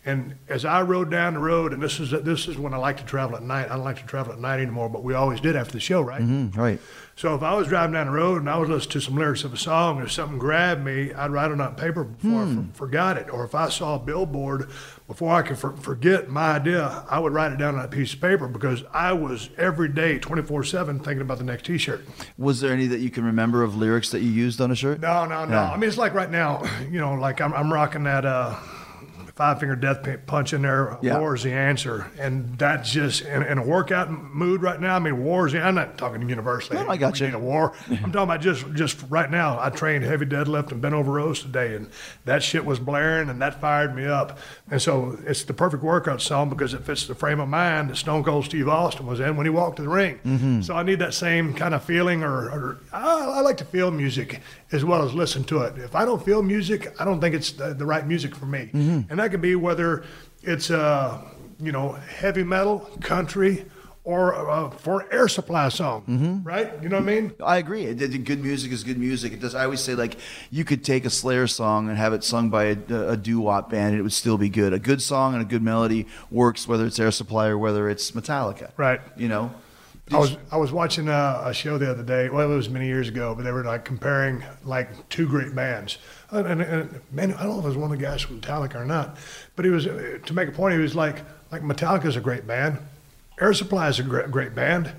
[SPEAKER 1] And as I rode down the road, and this is this is when I like to travel at night. I don't like to travel at night anymore, but we always did after the show, right?
[SPEAKER 2] Mm, right.
[SPEAKER 1] So if I was driving down the road and I was listening to some lyrics of a song, if something grabbed me, I'd write it on paper before I
[SPEAKER 2] Hmm.
[SPEAKER 1] for- forgot it. Or if I saw a billboard, before I could for- forget my idea, I would write it down on a piece of paper because I was every day, 24/7, thinking about the next T-shirt.
[SPEAKER 2] Was there any that you can remember of lyrics that you used on a shirt?
[SPEAKER 1] No, no, no.
[SPEAKER 2] Yeah.
[SPEAKER 1] I mean, it's like right now, you know, like I'm, I'm rocking that uh, five finger death punch in there.
[SPEAKER 2] Yeah.
[SPEAKER 1] War is the answer, and that's just in, in a workout mood right now. I mean, war is. The, I'm not talking universally.
[SPEAKER 2] No, I got
[SPEAKER 1] we
[SPEAKER 2] you.
[SPEAKER 1] Need a war. I'm talking about just just right now. I trained heavy deadlift and bent over rows today, and that shit was blaring, and that fired me up. And so it's the perfect workout song because it fits the frame of mind that Stone Cold Steve Austin was in when he walked to the ring.
[SPEAKER 2] Mm-hmm.
[SPEAKER 1] So I need that same kind of feeling, or, or I, I like to feel music as well as listen to it. If I don't feel music, I don't think it's the, the right music for me.
[SPEAKER 2] Mm-hmm.
[SPEAKER 1] And that can be whether it's uh, you know heavy metal, country, or uh, for air supply song,
[SPEAKER 2] Mm-hmm.
[SPEAKER 1] right? You know what I mean?
[SPEAKER 2] I agree. It- it- Good music is good music. It does. I always say like you could take a Slayer song and have it sung by a, a doo wop band, and it would still be good. A good song and a good melody works whether it's Air Supply or whether it's Metallica.
[SPEAKER 1] Right.
[SPEAKER 2] You know.
[SPEAKER 1] I was I was watching a, a show the other day. Well, it was many years ago, but they were like comparing like two great bands. And, and, man, I don't know if it was one of the guys from Metallica or not, but he was to make a point. He was like like Metallica's a great band, Air Supply is a great, great band.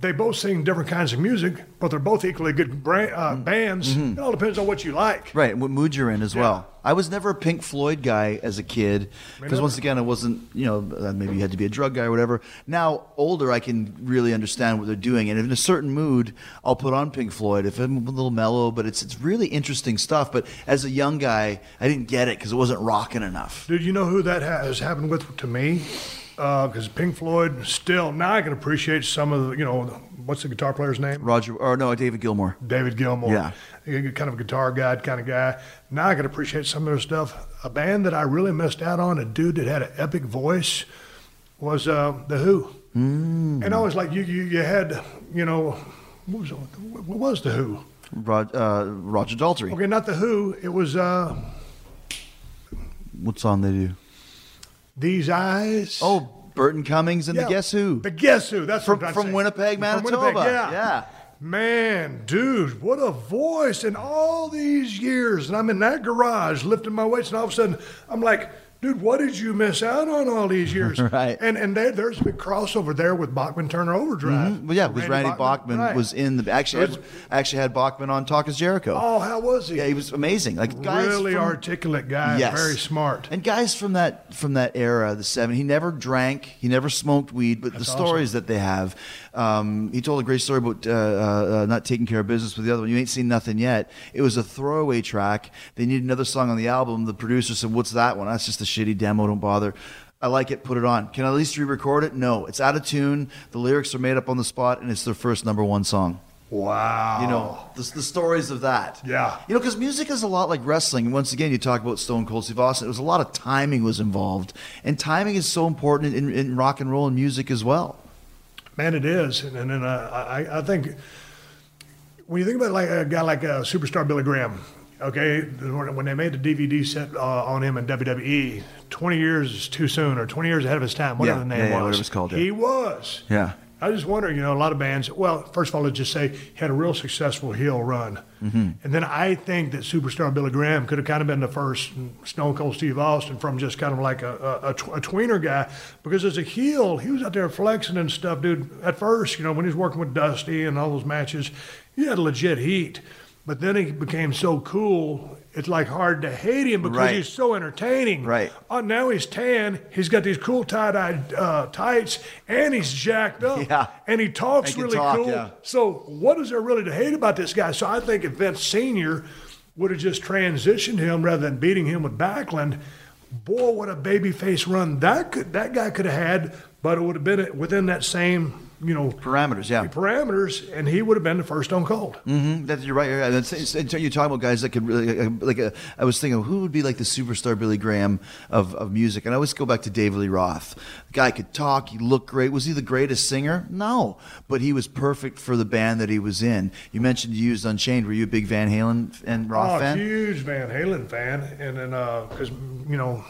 [SPEAKER 1] They both sing different kinds of music, but they're both equally good brand, uh, bands. It all depends on what you like.
[SPEAKER 2] Right, and what mood you're in as well. I was never a Pink Floyd guy as a kid because once again, I wasn't, you know, uh, maybe you had to be a drug guy or whatever. Now, older, I can really understand what they're doing, and if in a certain mood, I'll put on Pink Floyd if I'm a little mellow. But it's it's really interesting stuff. But as a young guy, I didn't get it because it wasn't rocking enough.
[SPEAKER 1] Dude, you know who that has happened with to me? Because Pink Floyd still now I can appreciate some of the you know what's the guitar player's name?
[SPEAKER 2] Roger, or no, David Gilmour.
[SPEAKER 1] David Gilmour.
[SPEAKER 2] Yeah.
[SPEAKER 1] Kind of a guitar guy kind of guy. Now I can appreciate some of their stuff. A band that I really missed out on, a dude that had an epic voice, was uh, The Who. Mm. And I was like, you, you, you had, you know, what was, what was The Who?
[SPEAKER 2] Rod, uh, Roger Daltrey.
[SPEAKER 1] Okay, not The Who. It was uh,
[SPEAKER 2] What song they do?
[SPEAKER 1] These Eyes.
[SPEAKER 2] Oh, Burton Cummings and
[SPEAKER 1] Yeah,
[SPEAKER 2] the Guess Who.
[SPEAKER 1] The Guess Who. That's
[SPEAKER 2] From- from. Winnipeg,
[SPEAKER 1] From
[SPEAKER 2] Manitoba.
[SPEAKER 1] Winnipeg, yeah.
[SPEAKER 2] Yeah.
[SPEAKER 1] Man, dude, what a voice in all these years. And I'm in that garage lifting my weights, and all of a sudden, I'm like, dude, what did you miss out on all these years?
[SPEAKER 2] Right.
[SPEAKER 1] And and there, there's a big crossover there with Bachman Turner Overdrive.
[SPEAKER 2] Mhm. Well, yeah, because Randy, Bachman,
[SPEAKER 1] right.
[SPEAKER 2] was in the actually actually had Bachman on Talk is Jericho.
[SPEAKER 1] Oh, how was he?
[SPEAKER 2] Yeah, he was amazing. Like guys
[SPEAKER 1] really
[SPEAKER 2] from-
[SPEAKER 1] articulate guy,
[SPEAKER 2] Yes.
[SPEAKER 1] very smart.
[SPEAKER 2] And guys from that from that era, the seven, he never drank, he never smoked weed, but the stories that they have. Um, he told a great story about uh, uh, uh, not taking care of business with the other one. You ain't seen nothing yet. It was a throwaway track. They needed another song on the album. The producer said, "What's that one? That's just a shitty demo. Don't bother." I like it. Put it on. Can I at least re-record it? No, it's out of tune. The lyrics are made up on the spot, and it's their first number one song.
[SPEAKER 1] Wow.
[SPEAKER 2] You know, the, the stories of that.
[SPEAKER 1] Yeah.
[SPEAKER 2] You know, because music is a lot like wrestling. And once again, you talk about Stone Cold Steve Austin. It was a lot of timing was involved. And timing is so important in, in rock and roll and music as well.
[SPEAKER 1] Man, it is, and and, and uh, I I think when you think about like a guy like uh, superstar Billy Graham, okay, when when they made the DVD set uh, on him in WWE, twenty years is too soon, or twenty years ahead of his time, whatever
[SPEAKER 2] Yeah,
[SPEAKER 1] the name
[SPEAKER 2] yeah, yeah,
[SPEAKER 1] was.
[SPEAKER 2] whatever it's called, yeah.
[SPEAKER 1] He was.
[SPEAKER 2] Yeah.
[SPEAKER 1] I just wonder, you know, a lot of bands. Well, first of all, let's just say he had a real successful heel run,
[SPEAKER 2] Mm-hmm.
[SPEAKER 1] and then I think that superstar Billy Graham could have kind of been the first Stone Cold Steve Austin from just kind of like a, a, a, a tweener guy, because as a heel, he was out there flexing and stuff, dude. At first, you know, when he was working with Dusty and all those matches, he had legit heat. But then he became so cool, it's like hard to hate him because
[SPEAKER 2] Right.
[SPEAKER 1] he's so entertaining.
[SPEAKER 2] Right.
[SPEAKER 1] Oh, now he's tan. He's got these cool tie-dye uh, tights, and he's jacked up.
[SPEAKER 2] Yeah.
[SPEAKER 1] And he talks really
[SPEAKER 2] talk,
[SPEAKER 1] cool.
[SPEAKER 2] yeah.
[SPEAKER 1] So what is there really to hate about this guy? So I think if Vince Senior would have just transitioned him rather than beating him with Backlund, boy, what a babyface run that could that guy could have had. But it would have been within that same you know,
[SPEAKER 2] Parameters, yeah.
[SPEAKER 1] parameters, and he would have been the first on Cold.
[SPEAKER 2] Mm, hmm. That's, you're right. Yeah, that's, it's, it's- you're talking about guys that could really uh, like. Uh, I was thinking, who would be like the superstar Billy Graham of, of music? And I always go back to David Lee Roth. The guy could talk. He looked great. Was he the greatest singer? No, but he was perfect for the band that he was in. You mentioned you used Unchained. Were you a big Van Halen and Roth
[SPEAKER 1] oh,
[SPEAKER 2] fan?
[SPEAKER 1] huge Van Halen fan, and then because you know,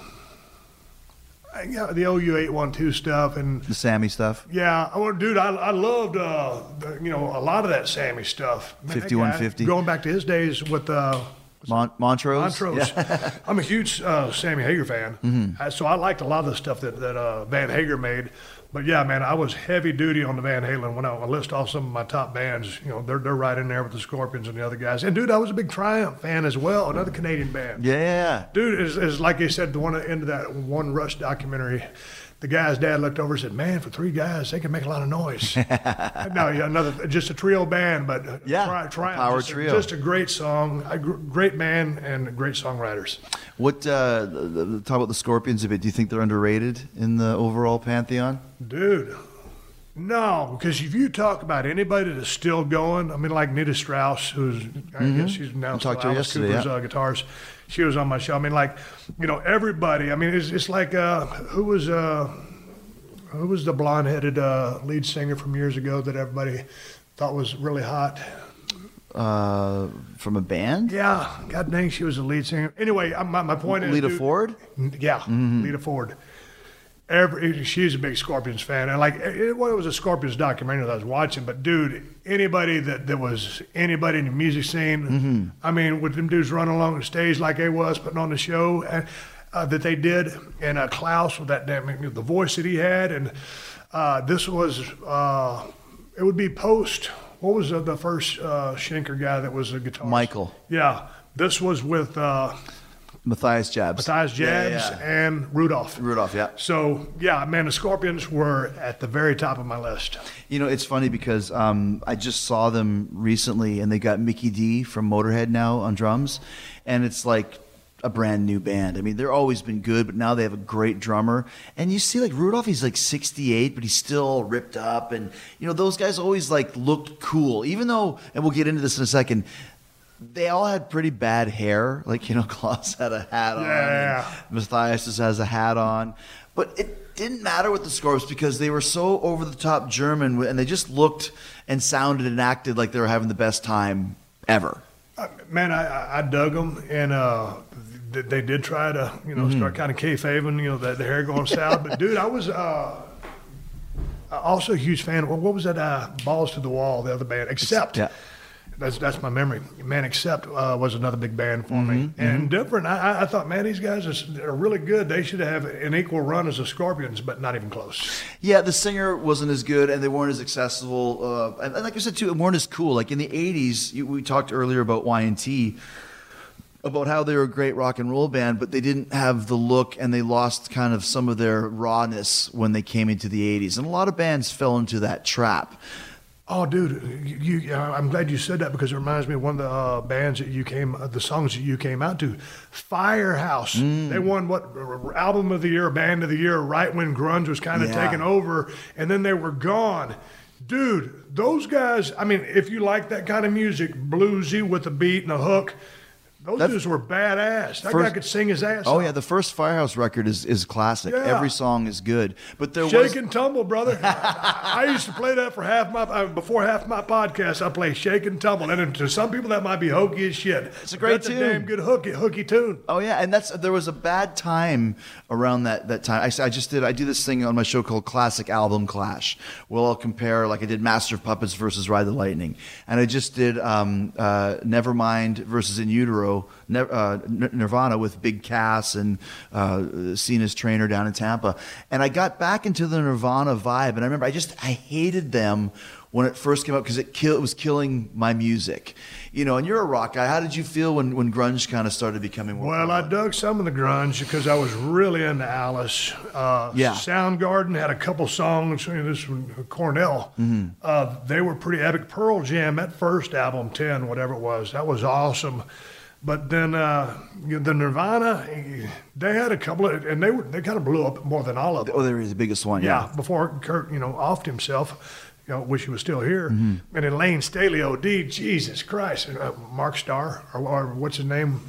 [SPEAKER 1] yeah, the OU eight one two stuff, and
[SPEAKER 2] The Sammy stuff.
[SPEAKER 1] yeah, I want, dude, I, I loved uh, the, you know a lot of that Sammy stuff. That guy,
[SPEAKER 2] 5150.
[SPEAKER 1] going back to his days with uh,
[SPEAKER 2] Mon- Montrose.
[SPEAKER 1] Montrose.
[SPEAKER 2] Yeah.
[SPEAKER 1] I'm a huge uh, Sammy Hagar fan,
[SPEAKER 2] Mm-hmm.
[SPEAKER 1] So I liked a lot of the stuff that that uh, Van Hagar made. But yeah, man, I was heavy duty on the Van Halen. When I, I list off some of my top bands, you know, they're they're right in there with the Scorpions and the other guys. And dude, I was a big Triumph fan as well, another Canadian band.
[SPEAKER 2] Yeah.
[SPEAKER 1] Dude, is is like they said, the one at the end of that one Rush documentary. The guy's dad looked over and said, "Man, for three guys, they can make a lot of noise." no, yeah, another just a trio band, but
[SPEAKER 2] Yeah,
[SPEAKER 1] Tri-
[SPEAKER 2] a power
[SPEAKER 1] just, a-
[SPEAKER 2] trio.
[SPEAKER 1] just a great song, a gr- great band, and great songwriters.
[SPEAKER 2] What? Uh, talk about the Scorpions a bit. Do you think they're underrated in the overall pantheon?
[SPEAKER 1] Dude, no, because if you talk about anybody that's still going, I mean, like Nita Strauss, who's I guess she's now
[SPEAKER 2] talked to her
[SPEAKER 1] Alice
[SPEAKER 2] yesterday,
[SPEAKER 1] Cooper's
[SPEAKER 2] yeah.
[SPEAKER 1] uh, guitars. She was on my show. I mean, like, you know, everybody. I mean, it's, it's like uh, who was uh, who was the blonde-headed uh, lead singer from years ago that everybody thought was really hot?
[SPEAKER 2] Uh, from a band?
[SPEAKER 1] Yeah, God dang, she was the lead singer. Anyway, my, my point is,
[SPEAKER 2] Lita Ford?
[SPEAKER 1] Yeah, Lita Ford. Every she's a big Scorpions fan, and like it, well, it was a Scorpions documentary that I was watching. But dude, anybody that, that was anybody in the music scene, I mean, with them dudes running along the stage like they was putting on the show and, uh, that they did, and uh, Klaus with that damn the voice that he had, and uh, this was uh, it would be post. What was the, the first uh, Schenker guy that was a guitar?
[SPEAKER 2] Michael.
[SPEAKER 1] Yeah, this was with uh,
[SPEAKER 2] Matthias Jabs.
[SPEAKER 1] Matthias Jabs
[SPEAKER 2] Yeah, yeah.
[SPEAKER 1] and Rudolph.
[SPEAKER 2] Rudolph, yeah.
[SPEAKER 1] So yeah, man, the Scorpions were at the very top of my list.
[SPEAKER 2] You know, it's funny because um, I just saw them recently, and they got Mikkey Dee from Motorhead now on drums, and it's like a brand new band. I mean, they're always been good, but now they have a great drummer. And you see, like Rudolph, he's like 68, but he's still ripped up, and you know, those guys always like looked cool, even though, and we'll get into this in a second. They all had pretty bad hair. Like, you know, Klaus had a hat on.
[SPEAKER 1] Yeah.
[SPEAKER 2] Matthias just has a hat on. But it didn't matter with the Scorps because they were so over the top German and they just looked and sounded and acted like they were having the best time ever.
[SPEAKER 1] Uh, man, I, I- I dug them, and uh, they did try to, you know,
[SPEAKER 2] Mm-hmm.
[SPEAKER 1] start kind of kayfabing, you know, the, the hair going south. But dude, I was uh, also a huge fan. Of, what was that? Uh, Balls to the Wall, the other band. Accept.
[SPEAKER 2] Yeah.
[SPEAKER 1] That's that's my memory. Man, Accept uh, was another big band for
[SPEAKER 2] Mm-hmm,
[SPEAKER 1] me, and different. I, I- thought, man, these guys are, are really good. They should have an equal run as the Scorpions, but not even close.
[SPEAKER 2] Yeah, the singer wasn't as good and they weren't as accessible. Uh, and and like I said, too, it weren't as cool. Like in the 80s, you, we talked earlier about Y&T. About how they were a great rock and roll band, but they didn't have the look and they lost kind of some of their rawness when they came into the 80s. And a lot of bands fell into that trap.
[SPEAKER 1] Oh, dude, you, I'm glad you said that because it reminds me of one of the uh, bands that you came, uh, the songs that you came out to, Firehouse.
[SPEAKER 2] Mm.
[SPEAKER 1] They won what album of the year, band of the year, right when grunge was kind of
[SPEAKER 2] Yeah.
[SPEAKER 1] taking over, and then they were gone. Dude, those guys. I mean, if you like that kind of music, bluesy with a beat and a hook, those
[SPEAKER 2] That's-
[SPEAKER 1] dudes were badass. That guy could sing his ass.
[SPEAKER 2] Oh
[SPEAKER 1] off.
[SPEAKER 2] yeah, the first Firehouse record is, is classic.
[SPEAKER 1] Yeah.
[SPEAKER 2] Every song is good, but there
[SPEAKER 1] Shake
[SPEAKER 2] was
[SPEAKER 1] and tumble, brother. I, I used to play that for half my uh, before half my podcast. I play shake and tumble, and to some people that might be hokey as shit.
[SPEAKER 2] It's a great
[SPEAKER 1] That's
[SPEAKER 2] tune.
[SPEAKER 1] a damn good hooky hooky tune.
[SPEAKER 2] Oh yeah, and that's there was a bad time around that that time. I, I just did I do this thing on my show called Classic Album Clash. Well, I'll compare like I did Master of Puppets versus Ride the Lightning, and I just did um, uh, Nevermind versus In Utero, uh, Nirvana with Big Cass and uh, Cena's trainer down in Tampa, and I got back into the Nirvana vibe, and I remember I just I hated them when it first came out because it kill it was killing my music. You know, and you're a rock guy. How did you feel when, when grunge kind of started becoming more
[SPEAKER 1] Well, I dug some of the grunge because I was really into Alice. Uh,
[SPEAKER 2] Yeah.
[SPEAKER 1] Soundgarden had a couple songs. You know, this one, Cornell.
[SPEAKER 2] Mm-hmm.
[SPEAKER 1] Uh, they were pretty epic. Pearl Jam, that first album, Ten, whatever it was, that was awesome. But then uh, the Nirvana, they had a couple of, and they were they kind of blew up more than all of them.
[SPEAKER 2] Oh, there is the biggest one.
[SPEAKER 1] Yeah,
[SPEAKER 2] Yeah.
[SPEAKER 1] before Kurt, you know, offed himself. you know, wish he was still here.
[SPEAKER 2] Mm-hmm.
[SPEAKER 1] And then Lane Staley, OD, Jesus Christ, uh, Mark Starr, or, or what's his name,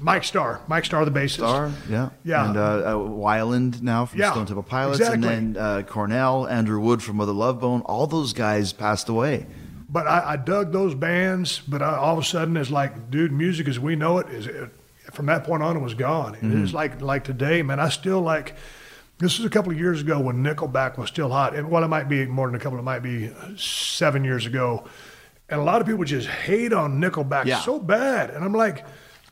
[SPEAKER 1] Mike Starr, Mike Starr, the bassist.
[SPEAKER 2] Star, yeah,
[SPEAKER 1] Yeah.
[SPEAKER 2] and uh, uh, Weiland now from
[SPEAKER 1] Yeah,
[SPEAKER 2] Stone Temple Pilots,
[SPEAKER 1] exactly.
[SPEAKER 2] and then uh, Cornell, Andrew Wood from Mother Love Bone. All those guys passed away.
[SPEAKER 1] But I, I dug those bands, but I, all of a sudden it's like, dude, music as we know it is. It, from that point on, it was gone. And It's like like today, man. I still like. This was a couple of years ago when Nickelback was still hot, and well, it might be more than a couple. It might be seven years ago, and a lot of people just hate on Nickelback
[SPEAKER 2] Yeah.
[SPEAKER 1] so bad, and I'm like,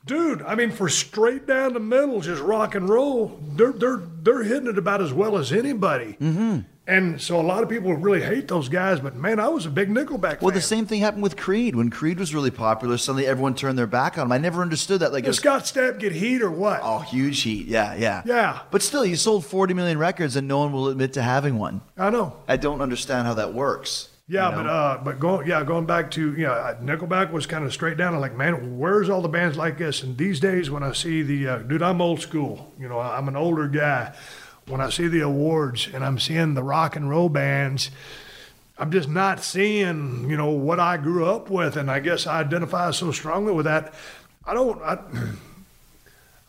[SPEAKER 1] dude. I mean, for straight down the middle, just rock and roll, they're they're they're hitting it about as well as anybody. Mm-hmm. And so a lot of people really hate those guys, but man, I was a big Nickelback
[SPEAKER 2] Well,
[SPEAKER 1] fan.
[SPEAKER 2] the same thing happened with Creed. When Creed was really popular, suddenly everyone turned their back on him. I never understood that. Like,
[SPEAKER 1] Did
[SPEAKER 2] was,
[SPEAKER 1] Scott Stapp get heat or what?
[SPEAKER 2] oh, huge heat. Yeah, yeah,
[SPEAKER 1] Yeah.
[SPEAKER 2] But still, you sold 40 million records, and no one will admit to having one.
[SPEAKER 1] I know.
[SPEAKER 2] I don't understand how that works.
[SPEAKER 1] Yeah,
[SPEAKER 2] you know?
[SPEAKER 1] but uh, but going yeah, going back to you know, Nickelback was kind of straight down. I'm like, man, where's all the bands like this? And these days, when I see the uh, dude, I'm old school. You know, I'm an older guy. When I see the awards and I'm seeing the rock and roll bands, I'm just not seeing you know what I grew up with, and I guess I identify so strongly with that. I don't. I,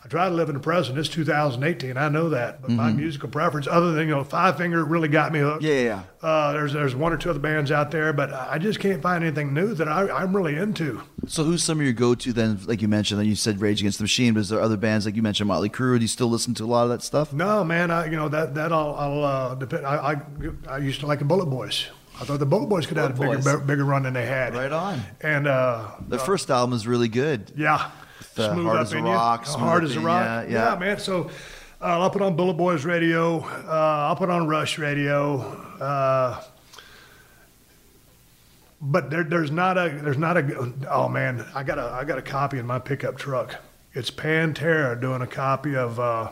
[SPEAKER 1] I try to live in the present. It's 2018. I know that, but my musical preference, other than you know, Five Finger really got me hooked.
[SPEAKER 2] yeah.
[SPEAKER 1] Uh, there's there's one or two other bands out there, but I just can't find anything new that I, I'm really into.
[SPEAKER 2] So, who's some of your go-to then? Like you mentioned, then you said Rage Against the Machine, but is there other bands like you mentioned Motley Crue? Do you still listen to a lot of that stuff?
[SPEAKER 1] No, man, I you know that that I'll, I'll uh, depend. I, I I used to like the Bullet Boys. I thought the Bullet Boys could have had a bigger
[SPEAKER 2] Boys.
[SPEAKER 1] bigger run than they had.
[SPEAKER 2] Right on.
[SPEAKER 1] And uh,
[SPEAKER 2] The first album is really good.
[SPEAKER 1] yeah,
[SPEAKER 2] uh, Hard as a
[SPEAKER 1] in
[SPEAKER 2] Rock.
[SPEAKER 1] Hard as a rock.
[SPEAKER 2] Ya, yeah.
[SPEAKER 1] yeah, man. So. Uh, I'll put on Bullet Boys radio. Uh, I'll put on Rush radio. Uh, but there, there's not a there's not a oh man I got a I got a copy in my pickup truck. It's Pantera doing a copy of uh,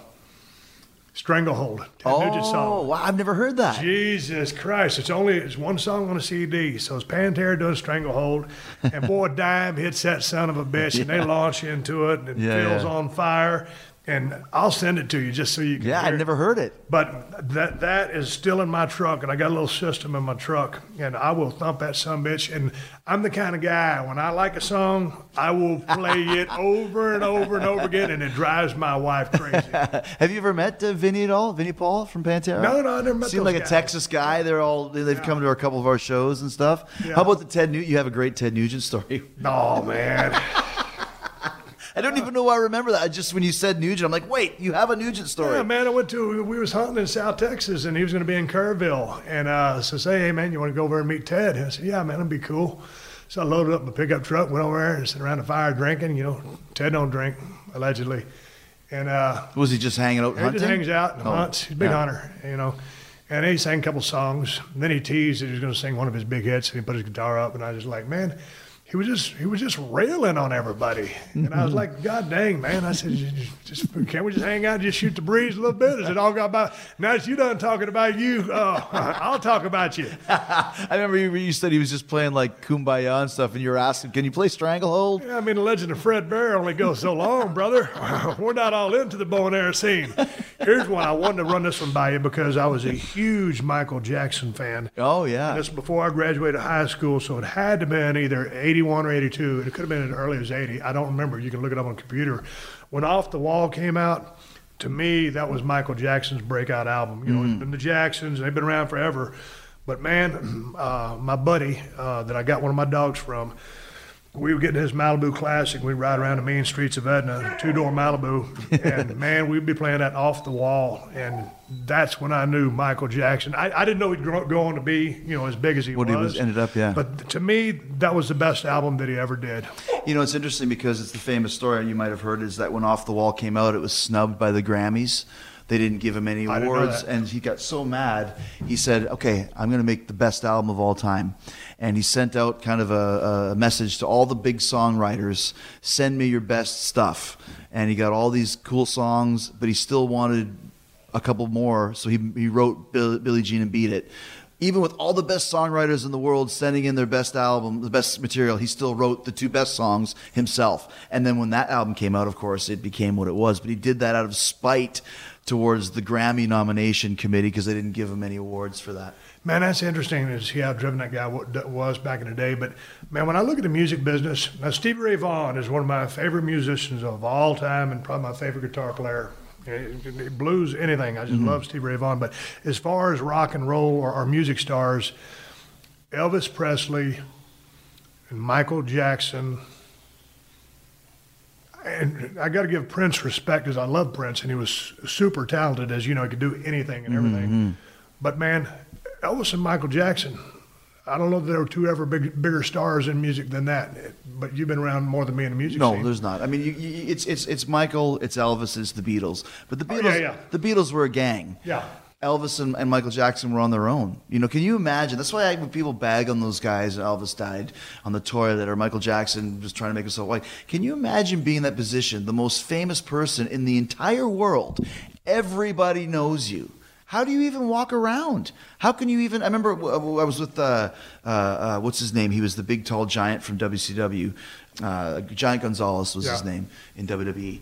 [SPEAKER 1] Stranglehold. Ted Nugent
[SPEAKER 2] Oh,
[SPEAKER 1] song.
[SPEAKER 2] wow, I've never heard that.
[SPEAKER 1] Jesus Christ! It's only it's one song on a CD. So it's Pantera doing Stranglehold, and boy, Dime hits that son of a bitch, and they launch into it, and it
[SPEAKER 2] Yeah,
[SPEAKER 1] feels
[SPEAKER 2] yeah.
[SPEAKER 1] on fire. And I'll send it to you just so you can.
[SPEAKER 2] Yeah,
[SPEAKER 1] it.
[SPEAKER 2] never heard it.
[SPEAKER 1] But that that is still in my truck, and I got a little system in my truck, and I will thump that a bitch. And I'm the kind of guy when I like a song, I will play it over and over and over again, and it drives my wife crazy.
[SPEAKER 2] Have you ever met uh, Vinnie at all? Vinnie Paul from Pantera?
[SPEAKER 1] No, no, I never met
[SPEAKER 2] Seemed
[SPEAKER 1] those
[SPEAKER 2] like a. Texas guy. They're all they've come to a couple of our shows and stuff.
[SPEAKER 1] Yeah.
[SPEAKER 2] How about the Ted Nugent? You have a great Ted Nugent story.
[SPEAKER 1] Oh man,
[SPEAKER 2] I don't even know why I remember that. I just when you said Nugent, I'm like, wait, you have a Nugent story.
[SPEAKER 1] yeah, man. I went to we was hunting in South Texas, and he was going to be in Kerrville, and uh, so say, hey man, you want to go over and meet Ted? And I said, yeah, man, that'd be cool. So I loaded up my pickup truck, went over there, and sat around the fire drinking. You know, Ted don't drink allegedly, and. uh
[SPEAKER 2] Was he just hanging out
[SPEAKER 1] He
[SPEAKER 2] hunting?
[SPEAKER 1] just hangs out and
[SPEAKER 2] Oh,
[SPEAKER 1] hunts. He's a big
[SPEAKER 2] yeah.
[SPEAKER 1] hunter, you know. And he sang a couple songs. And then he teased that he was going to sing one of his big hits, and he put his guitar up. And I was just like, man, he was just he was just railing on everybody. And I was like, God dang, man! I said, just, just can't we just hang out and just shoot the breeze a little bit? Is it all got about? Now that you done talking about you, uh, I'll talk about you.
[SPEAKER 2] I remember you, you said he was just playing like Kumbaya and stuff, and you were asking, "Can you play Stranglehold?"
[SPEAKER 1] Yeah, I mean, the legend of Fred Bear only goes so long, brother. We're not all into the bow and arrow scene. Here's one I wanted to run this one by you because I was a huge Michael Jackson fan.
[SPEAKER 2] Oh yeah.
[SPEAKER 1] This was before I graduated high school, so it had to been either 81 or 82. It could have been as early as 80. I don't remember. You can look it up on the computer. When Off the Wall came out, to me, that was Michael Jackson's breakout album. You know, it's been the Jacksons, they've been around forever. But man, uh, my buddy uh, that I got one of my dogs from, we were getting his Malibu Classic. We'd ride around the main streets of Edna, two door Malibu, and man, we'd be playing that off the wall. And that's when I knew Michael Jackson. I, I didn't know he'd grow, go on to be, you know, as big as he
[SPEAKER 2] What
[SPEAKER 1] was.
[SPEAKER 2] he was- ended up, yeah.
[SPEAKER 1] But to me, that was the best album that he ever did.
[SPEAKER 2] You know, it's interesting because it's the famous story you might have heard is that when Off the Wall came out, it was snubbed by the Grammys. They didn't give him any
[SPEAKER 1] I didn't know
[SPEAKER 2] awards, and he got so mad. He said, "Okay, I'm going to make the best album of all time." And he sent out kind of a, a message to all the big songwriters: "Send me your best stuff." And he got all these cool songs, but he still wanted a couple more, so he he wrote Bill, Billie Jean and Beat It. Even with all the best songwriters in the world sending in their best album, the best material, he still wrote the two best songs himself. And then when that album came out, of course, it became what it was. But he did that out of spite towards the Grammy nomination committee because they didn't give him any awards for that.
[SPEAKER 1] Man, that's interesting to see how driven that guy was back in the day. But man, when I look at the music business, now Stevie Ray Vaughan is one of my favorite musicians of all time and probably my favorite guitar player. Blues, anything. I just mm-hmm. love Stevie Ray Vaughan. But as far as rock and roll or, or music stars, Elvis Presley and Michael Jackson. And I got to give Prince respect because I love Prince and he was super talented, as you know, he could do anything and everything. Mm-hmm. But man, Elvis and Michael Jackson. I don't know that there were two ever big, bigger stars in music than that. But you've been around more than me in the music
[SPEAKER 2] no,
[SPEAKER 1] scene.
[SPEAKER 2] there's not. I mean, you, you, it's it's it's Michael, it's Elvis, it's the Beatles. But the Beatles,
[SPEAKER 1] oh, yeah, yeah.
[SPEAKER 2] the Beatles were a gang.
[SPEAKER 1] Yeah.
[SPEAKER 2] Elvis and, and, Michael Jackson were on their own. You know, can you imagine? That's why I, when people bag on those guys, Elvis died on the toilet, or Michael Jackson was trying to make himself white. Can you imagine being in that position, the most famous person in the entire world? Everybody knows you. How do you even walk around? How can you even? I remember I was with uh, uh, uh, what's his name? He was the big tall giant from WCW. Uh, giant Gonzalez was yeah. his name in WWE.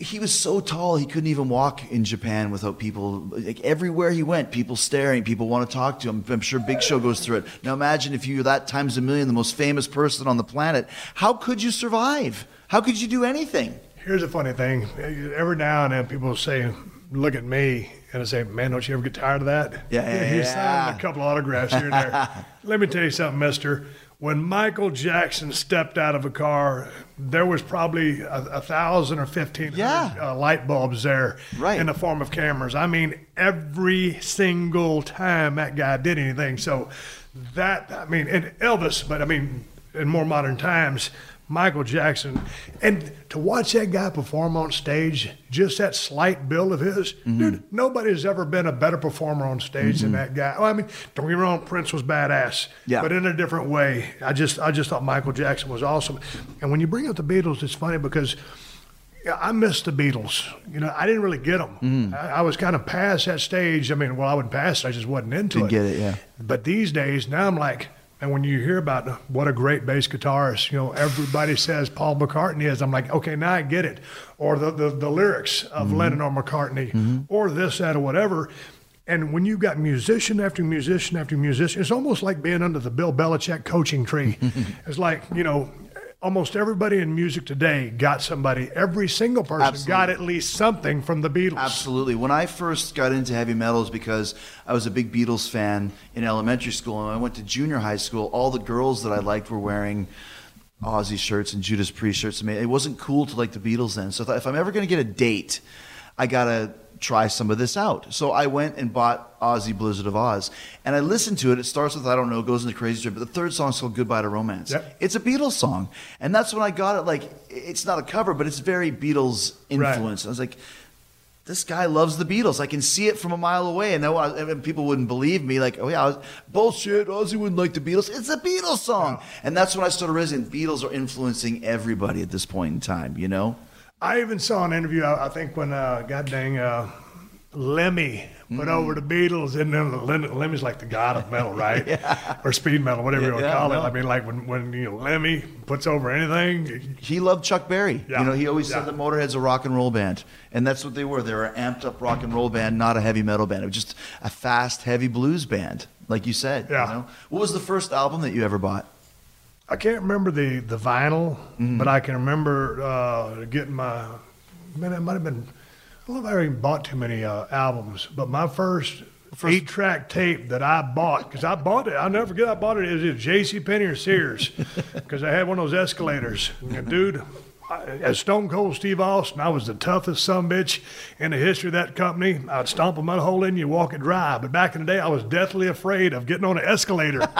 [SPEAKER 2] He, was so tall he couldn't even walk in Japan without people. Like everywhere he went, people staring, people want to talk to him. I'm sure Big Show goes through it. Now imagine if you're that times a million, the most famous person on the planet. How could you survive? How could you do anything?
[SPEAKER 1] Here's a funny thing. Every now and then, people say, "Look at me," and I say, "Man, don't you ever get tired of that?"
[SPEAKER 2] Yeah, yeah. yeah
[SPEAKER 1] he's signing a couple autographs here and there. Let me tell you something, Mister. When Michael Jackson stepped out of a car, there was probably a, a thousand or fifteen
[SPEAKER 2] yeah.
[SPEAKER 1] uh, light bulbs there
[SPEAKER 2] right.
[SPEAKER 1] in the form of cameras. I mean, every single time that guy did anything. So that I mean, and Elvis, but I mean, in more modern times, Michael Jackson. And to watch that guy perform on stage, just that slight build of his, mm-hmm. dude, nobody's ever been a better performer on stage mm-hmm. than that guy. Well, I mean, don't get me wrong, Prince was badass,
[SPEAKER 2] yeah.
[SPEAKER 1] but in a different way. I just, I just thought Michael Jackson was awesome. And when you bring up the Beatles, it's funny because. I missed the Beatles. You know, I didn't really get them. Mm. I, I, was kind of past that stage. I mean, well, I would pass it. I just wasn't into
[SPEAKER 2] Didn't
[SPEAKER 1] it.
[SPEAKER 2] Get it, yeah.
[SPEAKER 1] But these days, now I'm like, and when you hear about what a great bass guitarist, you know, everybody says Paul McCartney is. I'm like, okay, now I get it. Or the, the, the lyrics of mm-hmm. Lennon or McCartney, mm-hmm. or this, that, or whatever. And when you've got musician after musician after musician, it's almost like being under the Bill Belichick coaching tree. it's like, you know, almost everybody in music today got somebody. Every single person
[SPEAKER 2] Absolutely.
[SPEAKER 1] got at least something from the Beatles.
[SPEAKER 2] Absolutely. When I first got into heavy metals, because I was a big Beatles fan in elementary school, and I went to junior high school, all the girls that I liked were wearing. Ozzy shirts and Judas Priest shirts. I mean, it wasn't cool to like the Beatles then. So if I'm ever going to get a date, I gotta try some of this out. So I went and bought Ozzy Blizzard of Ozz, and I listened to it. It starts with I don't know, goes into Crazy Train, but the third song is called Goodbye to Romance.
[SPEAKER 1] Yep.
[SPEAKER 2] It's a Beatles song, and that's when I got it. Like it's not a cover, but it's very Beatles influence. Right. I was like. This guy loves the Beatles. I can see it from a mile away, and, I, and people wouldn't believe me. Like, oh yeah, was, bullshit. Ozzy wouldn't like the Beatles. It's a Beatles song, and that's when I started realizing Beatles are influencing everybody at this point in time. You know.
[SPEAKER 1] I even saw an interview. I, think when uh, God dang uh, Lemmy put mm. over the Beatles, and then Lemmy's like the god of metal, right?
[SPEAKER 2] yeah.
[SPEAKER 1] Or speed metal, whatever
[SPEAKER 2] yeah,
[SPEAKER 1] you want to
[SPEAKER 2] yeah,
[SPEAKER 1] call
[SPEAKER 2] no.
[SPEAKER 1] it. I mean, like when, when you know Lemmy puts over anything.
[SPEAKER 2] He loved Chuck Berry.
[SPEAKER 1] Yeah.
[SPEAKER 2] You know, he always said that Motorhead's a rock and roll band, and that's what they were. They were an amped up rock and roll band, not a heavy metal band. It was just a fast, heavy blues band, like you said.
[SPEAKER 1] Yeah.
[SPEAKER 2] You know? What was the first album that you ever bought?
[SPEAKER 1] I can't remember the the vinyl, mm-hmm. but I can remember uh, getting my. Man, it might have been I don't know if I even bought too many uh, albums, but my first, first eight track tape that I bought, because I bought it, I'll never forget I bought it, it was at J.C. Penney or Sears, because I had one of those escalators. And dude, as Stone Cold Steve Austin, I was the toughest son bitch in the history of that company. I'd stomp a mud hole in you, walk it dry. But back in the day, I was deathly afraid of getting on an escalator.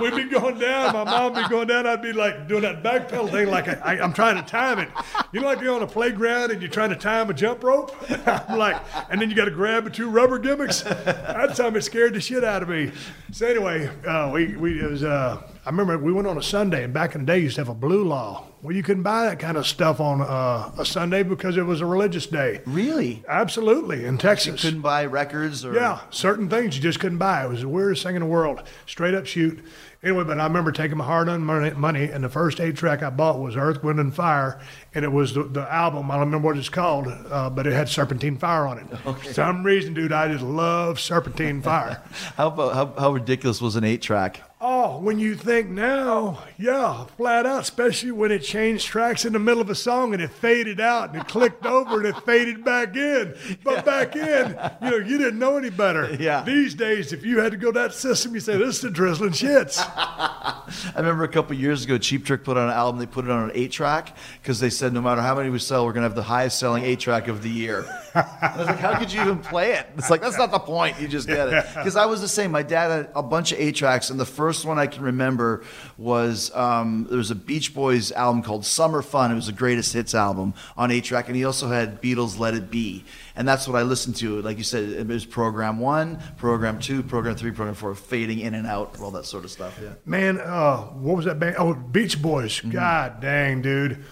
[SPEAKER 1] We'd be going down. My mom would be going down. I'd be like doing that back pedal thing, like I, am trying to time it. You know, like you're on a playground and you're trying to time a jump rope. I'm like, and then you got to grab the two rubber gimmicks. That time it scared the shit out of me. So anyway, uh, we we it was. Uh, I remember we went on a Sunday, and back in the day, you used to have a blue law. Well, you couldn't buy that kind of stuff on uh, a Sunday because it was a religious day.
[SPEAKER 2] Really?
[SPEAKER 1] Absolutely, in Texas.
[SPEAKER 2] Couldn't buy records or
[SPEAKER 1] Yeah, certain things you just couldn't buy. It was the weirdest thing in the world. Straight up shoot. Anyway, but I remember taking my hard-earned money, money, and the first eight track I bought was Earth, Wind, and Fire, and it was the, the album. I don't remember what it's called, uh, but it had Serpentine Fire on it. For some reason, dude, I just love Serpentine Fire.
[SPEAKER 2] How how, how ridiculous was an eight track?
[SPEAKER 1] Oh, when you think now, yeah, flat out, especially when it changed tracks in the middle of a song and it faded out and it clicked over and it faded back in. But back in, you know, you didn't know any better.
[SPEAKER 2] Yeah.
[SPEAKER 1] These days, if you had to go that system, you say, this is the drizzling shits.
[SPEAKER 2] I remember a couple years ago, Cheap Trick put on an album. They put it on an eight track because they said no matter how many we sell, we're gonna have the highest selling eight track of the year. I was like, how could you even play it? It's like that's not the point. You just get it. Because I was the same. My dad had a bunch of eight tracks, and the first one I can remember was um, there was a Beach Boys album called Summer Fun. It was the greatest hits album on eight track, and he also had Beatles Let It Be. And that's what I listened to. Like you said, it was program one, program two, program three, program four, fading in and out, all that sort of stuff. Yeah.
[SPEAKER 1] Man, uh, what was that band? Oh, Beach Boys.
[SPEAKER 2] Mm-hmm.
[SPEAKER 1] God dang, dude.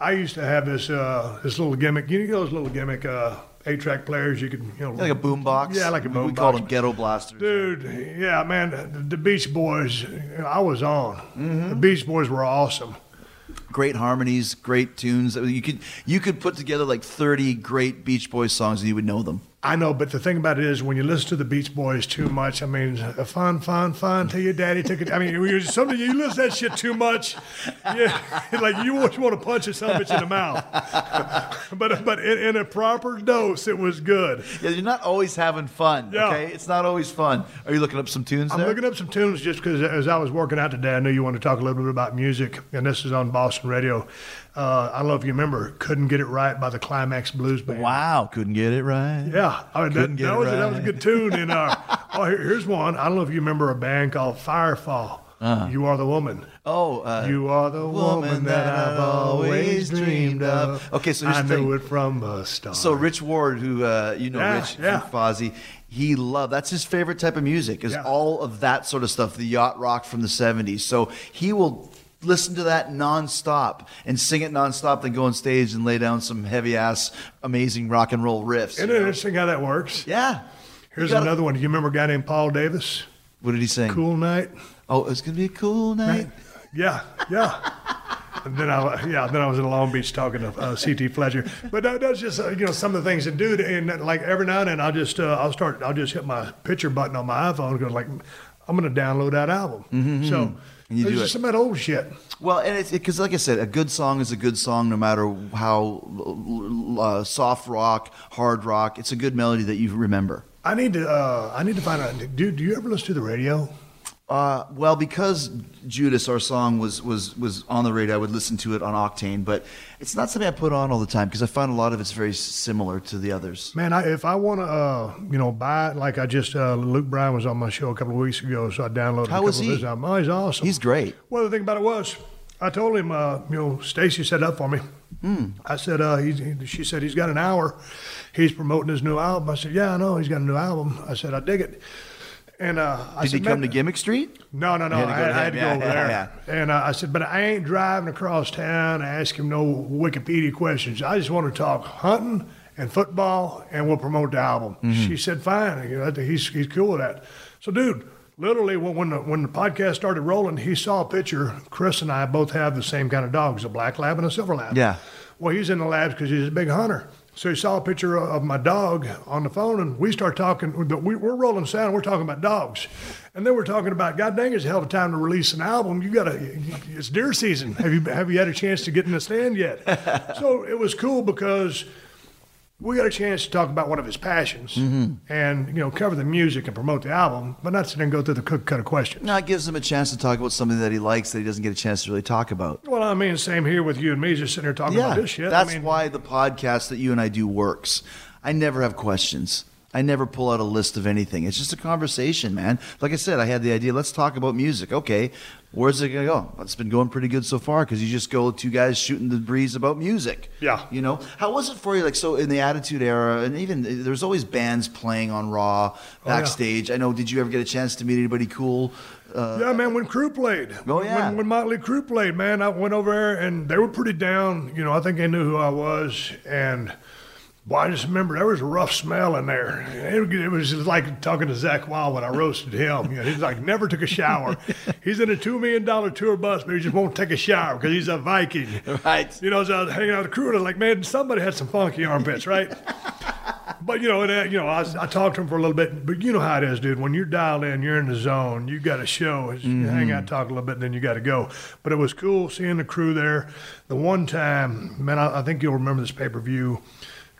[SPEAKER 1] I used to have this uh, this little gimmick. You know those little gimmick uh, eight track players you could, you know.
[SPEAKER 2] Like a boombox.
[SPEAKER 1] Yeah, like a boombox.
[SPEAKER 2] We called them ghetto blasters.
[SPEAKER 1] Dude, yeah, man, the, the Beach Boys, I was on.
[SPEAKER 2] Mm-hmm.
[SPEAKER 1] The Beach Boys were awesome.
[SPEAKER 2] great harmonies, great tunes. You could you could put together like thirty great Beach Boys songs and you would know them.
[SPEAKER 1] I know, but the thing about it is, when you listen to the Beach Boys too much, I mean, fun, fun, fun till your daddy took it. I mean, something you listen to that shit too much, yeah, like you want, you want to punch a son of a bitch in the mouth. but but in, in a proper dose, it was good.
[SPEAKER 2] Yeah, you're not always having fun.
[SPEAKER 1] Yeah.
[SPEAKER 2] Okay, it's not always fun. Are you looking up some tunes?
[SPEAKER 1] I'm
[SPEAKER 2] there?
[SPEAKER 1] looking up some tunes just because as I was working out today, I knew you wanted to talk a little bit about music, and this is on Boston radio. Uh, I don't know if you remember, "Couldn't Get It Right" by the Climax Blues Band.
[SPEAKER 2] Wow, couldn't get it right.
[SPEAKER 1] Yeah, I mean,
[SPEAKER 2] Couldn't
[SPEAKER 1] that,
[SPEAKER 2] get
[SPEAKER 1] that
[SPEAKER 2] it
[SPEAKER 1] was a, that was a good tune. And uh, oh, here, here's one. I don't know if you remember a band called Firefall. You are the woman.
[SPEAKER 2] Oh, uh,
[SPEAKER 1] You are the woman, that I've always dreamed of.
[SPEAKER 2] Okay, so here's
[SPEAKER 1] I knew it from the start.
[SPEAKER 2] so Rich Ward, who uh, you know,
[SPEAKER 1] Yeah,
[SPEAKER 2] Rich
[SPEAKER 1] yeah.
[SPEAKER 2] from Fozzy, he loved. That's his favorite type of music. Is
[SPEAKER 1] Yeah.
[SPEAKER 2] all of that sort of stuff, the yacht rock from the '70s. So he will listen to that nonstop and sing it nonstop, then go on stage and lay down some heavy ass, amazing rock and roll riffs.
[SPEAKER 1] Isn't it interesting how that works?
[SPEAKER 2] Yeah.
[SPEAKER 1] Here's
[SPEAKER 2] gotta-
[SPEAKER 1] another one. Do you remember a guy named Paul Davis?
[SPEAKER 2] What did he sing?
[SPEAKER 1] Cool night.
[SPEAKER 2] Oh, it's gonna be a cool night.
[SPEAKER 1] Yeah, yeah. And then I, yeah, then I was in Long Beach talking to uh, C.T. Fletcher. But that, that's just uh, you know some of the things to do. And like every now and then, I'll just uh, I'll start I'll just hit my picture button on my iPhone because like I'm going to download that album. So
[SPEAKER 2] Mm-hmm, you
[SPEAKER 1] there's
[SPEAKER 2] do
[SPEAKER 1] just
[SPEAKER 2] it.
[SPEAKER 1] some of that old shit.
[SPEAKER 2] Well, and it's because, like I said, a good song is a good song, no matter how uh, soft rock, hard rock. It's a good melody that you remember.
[SPEAKER 1] I need to uh, I need to find out. Do do you ever listen to the radio?
[SPEAKER 2] Uh, well, because Judas, our song was was was on the radio, I would listen to it on Octane, but it's not something I put on all the time because I find a lot of it's very similar to the others.
[SPEAKER 1] Man, I, if I want to, uh, you know, buy it, like I just, uh, Luke Bryan was on my show a couple of weeks ago, so I downloaded
[SPEAKER 2] How
[SPEAKER 1] a couple
[SPEAKER 2] was
[SPEAKER 1] of
[SPEAKER 2] he?
[SPEAKER 1] his albums. Oh, he's awesome.
[SPEAKER 2] He's great.
[SPEAKER 1] Well, the thing about it was, I told him, uh, you know, Stacy set up for me.
[SPEAKER 2] Hmm.
[SPEAKER 1] I said, uh, he's, he, she said he's got an hour. He's promoting his new album. I said, yeah, I know. He's got a new album. I said, I dig it. And uh, I
[SPEAKER 2] Did
[SPEAKER 1] said,
[SPEAKER 2] he come to Gimmick Street?
[SPEAKER 1] no, no, no. I
[SPEAKER 2] had to go
[SPEAKER 1] I had to go
[SPEAKER 2] Yeah,
[SPEAKER 1] over
[SPEAKER 2] yeah,
[SPEAKER 1] there. And uh, I said, but I ain't driving across town to ask him no Wikipedia questions. I just want to talk hunting and football, and we'll promote the album.
[SPEAKER 2] Mm-hmm.
[SPEAKER 1] She said, fine. You know, I he's, he's cool with that. So, dude, literally, when, when, the, when the podcast started rolling, he saw a picture. Chris and I both have the same kind of dogs, a black lab and a silver lab.
[SPEAKER 2] Yeah.
[SPEAKER 1] Well, he's in the labs because he's a big hunter. So he saw a picture of my dog on the phone, and we start talking. we- We're rolling sound. We're talking about dogs, and then we're talking about God dang, it's a hell of a time to release an album. You got to. It's deer season. Have you have you had a chance to get in the stand yet? so it was cool because we got a chance to talk about one of his passions mm-hmm. and you know cover the music and promote the album, but not sit there and go through the cook cut of questions.
[SPEAKER 2] No, it gives him a chance to talk about something that he likes that he doesn't get a chance to really talk about.
[SPEAKER 1] Well, I mean, same here with you and me, just sitting here talking about this shit.
[SPEAKER 2] That's
[SPEAKER 1] I mean,
[SPEAKER 2] why the podcast that you and I do works. I never have questions. I never pull out a list of anything. It's just a conversation, man. Like I said, I had the idea. Let's talk about music. Okay, where's it gonna go? It's been going pretty good so far because you just go two guys shooting the breeze about music.
[SPEAKER 1] Yeah.
[SPEAKER 2] You know, how was it for you? Like, so in the Attitude Era, and even there's always bands playing on Raw
[SPEAKER 1] Oh, yeah.
[SPEAKER 2] backstage. I know. Did you ever get a chance to meet anybody cool? Uh,
[SPEAKER 1] yeah, man, when Crue played.
[SPEAKER 2] Oh, yeah.
[SPEAKER 1] When, when Motley Crue played, man, I went over there and they were pretty down. You know, I think they knew who I was. And, boy, I just remember there was a rough smell in there. It, it was just like talking to Zakk Wylde when I roasted him. You know, he's like, never took a shower. he's in a $2 million tour bus, but he just won't take a shower because he's a Viking.
[SPEAKER 2] Right.
[SPEAKER 1] You know, so I was hanging out with the crew and I was like, man, somebody had some funky armpits, right? But you know, and, uh, you know, I, I talked to him for a little bit. But you know how it is, dude. When you're dialed in, you're in the zone. You got a show. You hang out, talk a little bit, and then you got to go. But it was cool seeing the crew there. The one time, man, I, I think you'll remember this pay per view.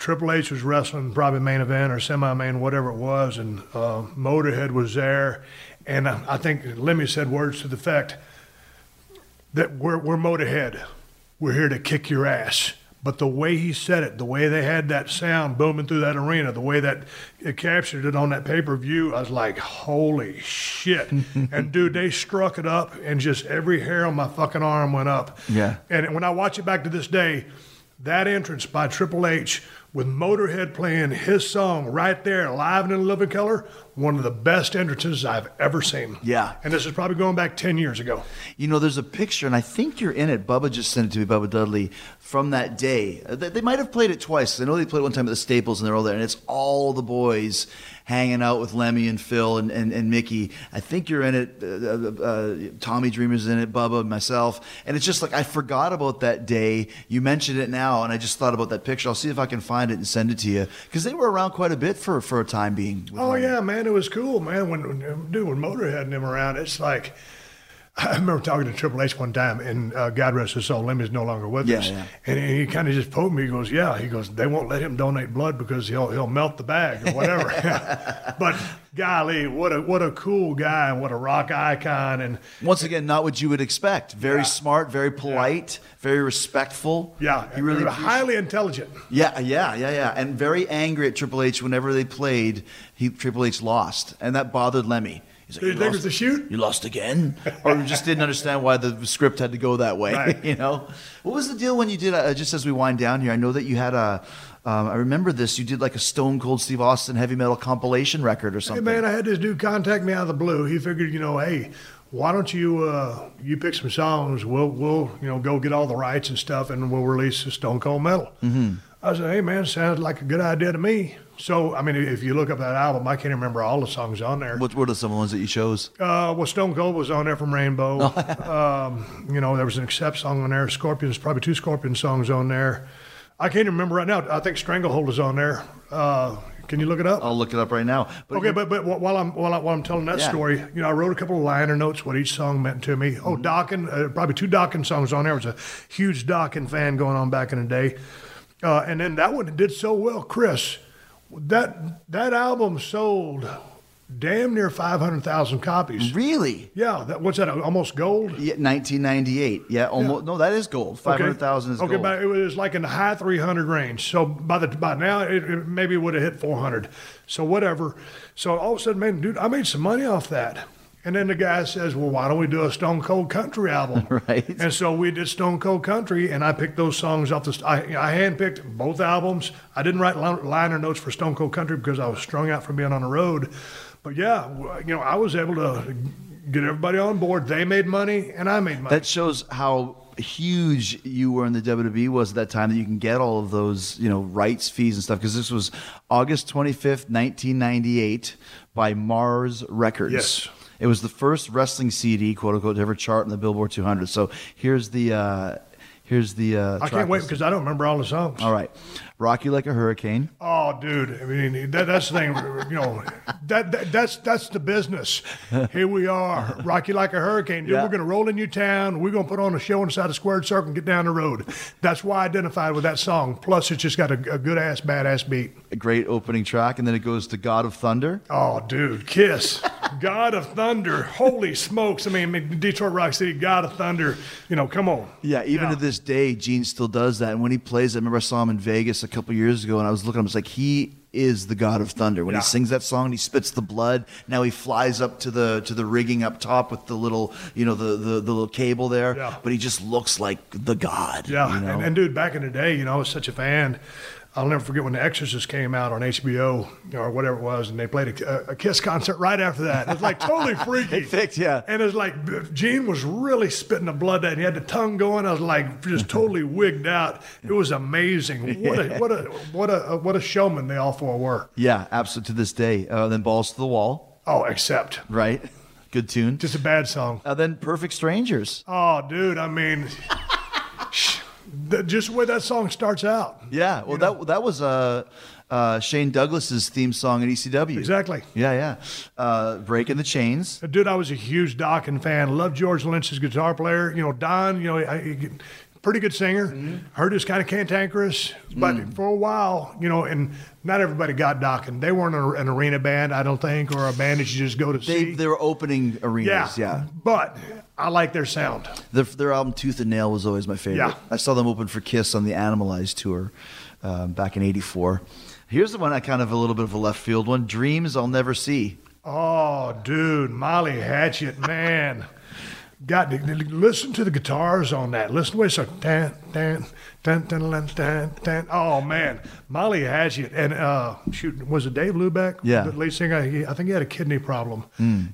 [SPEAKER 1] Triple H was wrestling, probably main event or semi main, whatever it was, and uh, Motorhead was there. And I, I think Lemmy said words to the effect that we're, we're Motorhead. We're here to kick your ass. But the way he said it, the way they had that sound booming through that arena, the way that it captured it on that pay per view, I was like, holy shit. and dude, they struck it up, and just every hair on my fucking arm went up.
[SPEAKER 2] Yeah.
[SPEAKER 1] And when I watch it back to this day, that entrance by Triple H with Motorhead playing his song right there, live and in living color, one of the best entrances I've ever seen.
[SPEAKER 2] Yeah.
[SPEAKER 1] And this is probably going back 10 years ago.
[SPEAKER 2] You know, there's a picture, and I think you're in it. Bubba just sent it to me, Bubba Dudley, from that day. Uh, They, might have played it twice. I know they played one time at the Staples, and they're all there, and it's all the boys hanging out with Lemmy and Phil and, and, and Mikkey. I think you're in it. Uh, uh, uh, Tommy Dreamer's in it, Bubba, myself. And it's just like, I forgot about that day. You mentioned it now, and I just thought about that picture. I'll see if I can find it and send it to you. Because they were around quite a bit for, for a time being.
[SPEAKER 1] Oh
[SPEAKER 2] Lemmy.
[SPEAKER 1] yeah, man, it was cool, man. When, when dude, when Motorhead and around, it's like I remember talking to Triple H one time, and uh, God rest his soul, Lemmy's no longer with
[SPEAKER 2] Yeah,
[SPEAKER 1] us,
[SPEAKER 2] yeah.
[SPEAKER 1] and he kind of just poked me. He goes, "Yeah," he goes, "They won't let him donate blood because he'll he'll melt the bag or whatever." but golly, what a what a cool guy and what a rock icon, and
[SPEAKER 2] Once again, not what you would expect. Very smart, very polite, very respectful.
[SPEAKER 1] yeah,
[SPEAKER 2] he really
[SPEAKER 1] highly intelligent.
[SPEAKER 2] Yeah, yeah, yeah, yeah, and very angry at Triple H whenever they played. He Triple H lost, and that bothered Lemmy. He's like,
[SPEAKER 1] Did you was the shoot?
[SPEAKER 2] You lost again, or you just didn't understand why the script had to go that way.
[SPEAKER 1] Right.
[SPEAKER 2] You know, what was the deal when you did? Uh, just as we wind down here, I know that you had a. Um, I remember this. You did like a Stone Cold Steve Austin heavy metal compilation record or
[SPEAKER 1] Hey
[SPEAKER 2] something.
[SPEAKER 1] man, I had this dude contact me out of the blue. He figured, you know, hey, why don't you uh, you pick some songs? We'll we'll you know go get all the rights and stuff, and we'll release the Stone Cold Metal. Mm-hmm. I said, hey man, sounds like a good idea to me. So I mean, if you look up that album, I can't remember all the songs on there.
[SPEAKER 2] what what are some of the ones that you chose?
[SPEAKER 1] Uh, well, Stone Cold was on there from Rainbow. um, you know, there was an Accept song on there. Scorpions, probably two Scorpion songs on there. I can't even remember right now. I think Stranglehold is on there. Uh, can you look it up?
[SPEAKER 2] I'll look it up right now. But
[SPEAKER 1] Okay, but but while I'm while, I, while I'm telling that
[SPEAKER 2] Yeah.
[SPEAKER 1] story, you know, I wrote a couple of liner notes what each song meant to me. Oh, Dokken, uh, probably two Dokken songs on there. I was a huge Dokken fan going on back in the day, uh, and then that one did so well. Chris, that that album sold damn near five hundred thousand copies.
[SPEAKER 2] really,
[SPEAKER 1] Yeah, that what's that? Almost gold.
[SPEAKER 2] yeah, 1998. Yeah, almost. No, that is gold. Five hundred thousand is
[SPEAKER 1] okay,
[SPEAKER 2] gold.
[SPEAKER 1] but it was like in the high 300 range. So by the by now, it, it maybe would have hit 400. So whatever. So all of a sudden, man, dude, I made some money off that. And then the guy says, "Well, why don't we do a Stone Cold Country album?"
[SPEAKER 2] Right.
[SPEAKER 1] And so we did Stone Cold Country, and I picked those songs off the. st- I, I handpicked both albums. I didn't write liner notes for Stone Cold Country because I was strung out from being on the road. But yeah, you know, I was able to get everybody on board. They made money, and I made money.
[SPEAKER 2] That shows how huge you were in the WWE was at that time that you can get all of those, you know, rights fees and stuff. Because this was August 25th, 1998 by Mars Records.
[SPEAKER 1] Yes.
[SPEAKER 2] It was the first wrestling CD, quote unquote, to ever chart in the Billboard 200. So here's the, uh, here's the, uh,
[SPEAKER 1] I can't wait because I don't remember all the songs.
[SPEAKER 2] All right. Rock You Like a Hurricane.
[SPEAKER 1] Oh, dude! I mean, that, that's the thing. You know, that, that that's that's the business. Here we are, Rocky like a hurricane, dude.
[SPEAKER 2] Yeah.
[SPEAKER 1] We're gonna roll in your town. We're gonna put on a show inside a squared circle and get down the road. That's why I identified with that song. Plus, it's just got a, a good ass, badass beat.
[SPEAKER 2] A great opening track. And then it goes to God of Thunder.
[SPEAKER 1] Oh, dude, Kiss, God of Thunder. Holy smokes! I mean, Detroit Rock City, God of Thunder. You know, come on.
[SPEAKER 2] Yeah, even to this day, Gene still does that. And when he plays, I remember I saw him in Vegas couple years ago, and I was looking. I was like, he is the God of Thunder. When
[SPEAKER 1] Yeah.
[SPEAKER 2] he sings that song, and he spits the blood. Now he flies up to the to the rigging up top with the little, you know, the the, the little cable there.
[SPEAKER 1] Yeah.
[SPEAKER 2] But he just looks like the God.
[SPEAKER 1] Yeah,
[SPEAKER 2] you know?
[SPEAKER 1] and, and dude, back in the day, you know, I was such a fan. I'll never forget when The Exorcist came out on HBO or whatever it was, and they played a, a Kiss concert right after that. It was like totally freaky.
[SPEAKER 2] Perfect, yeah.
[SPEAKER 1] And it was like Gene was really spitting the blood out. He had the tongue going. I was like just totally wigged out. It was amazing. What a what a what a what a showman they all four were.
[SPEAKER 2] yeah, absolutely. To this day. Uh, then balls to the wall,
[SPEAKER 1] Oh, Accept
[SPEAKER 2] right? Good tune.
[SPEAKER 1] just a bad song.
[SPEAKER 2] Uh, then Perfect Strangers.
[SPEAKER 1] Oh, dude, I mean, the- just the way that song starts out.
[SPEAKER 2] Yeah, well, that that was uh, uh, Shane Douglas's theme song at ECW.
[SPEAKER 1] Exactly.
[SPEAKER 2] Yeah, yeah. Uh, Breaking the Chains.
[SPEAKER 1] Dude, I was a huge Dokken fan. Loved George Lynch's guitar player. You know, Don, you know, I, he- pretty good singer. Heard he was kind of cantankerous, but for a while, you know, and not everybody got Dokken. They weren't a, an arena band, I don't think, or a band that you just go to
[SPEAKER 2] They
[SPEAKER 1] see.
[SPEAKER 2] they were opening arenas,
[SPEAKER 1] yeah,
[SPEAKER 2] arenas. Yeah.
[SPEAKER 1] But I like their sound.
[SPEAKER 2] Their, their album Tooth and Nail was always my favorite.
[SPEAKER 1] Yeah.
[SPEAKER 2] I saw them open for Kiss on the Animalized tour um, back in '84. Here's the one I kind of a little bit of a left field one. Dreams I'll Never See.
[SPEAKER 1] Oh, dude, Molly Hatchet, man. Got to listen to the guitars on that. Listen to the way it's like tan, tan, tan, tan, tan, tan, tan. Oh man, Molly Hatchet and uh, shoot, was it Dave Hlubek?
[SPEAKER 2] Yeah.
[SPEAKER 1] the lead singer. He, I think he had a kidney problem.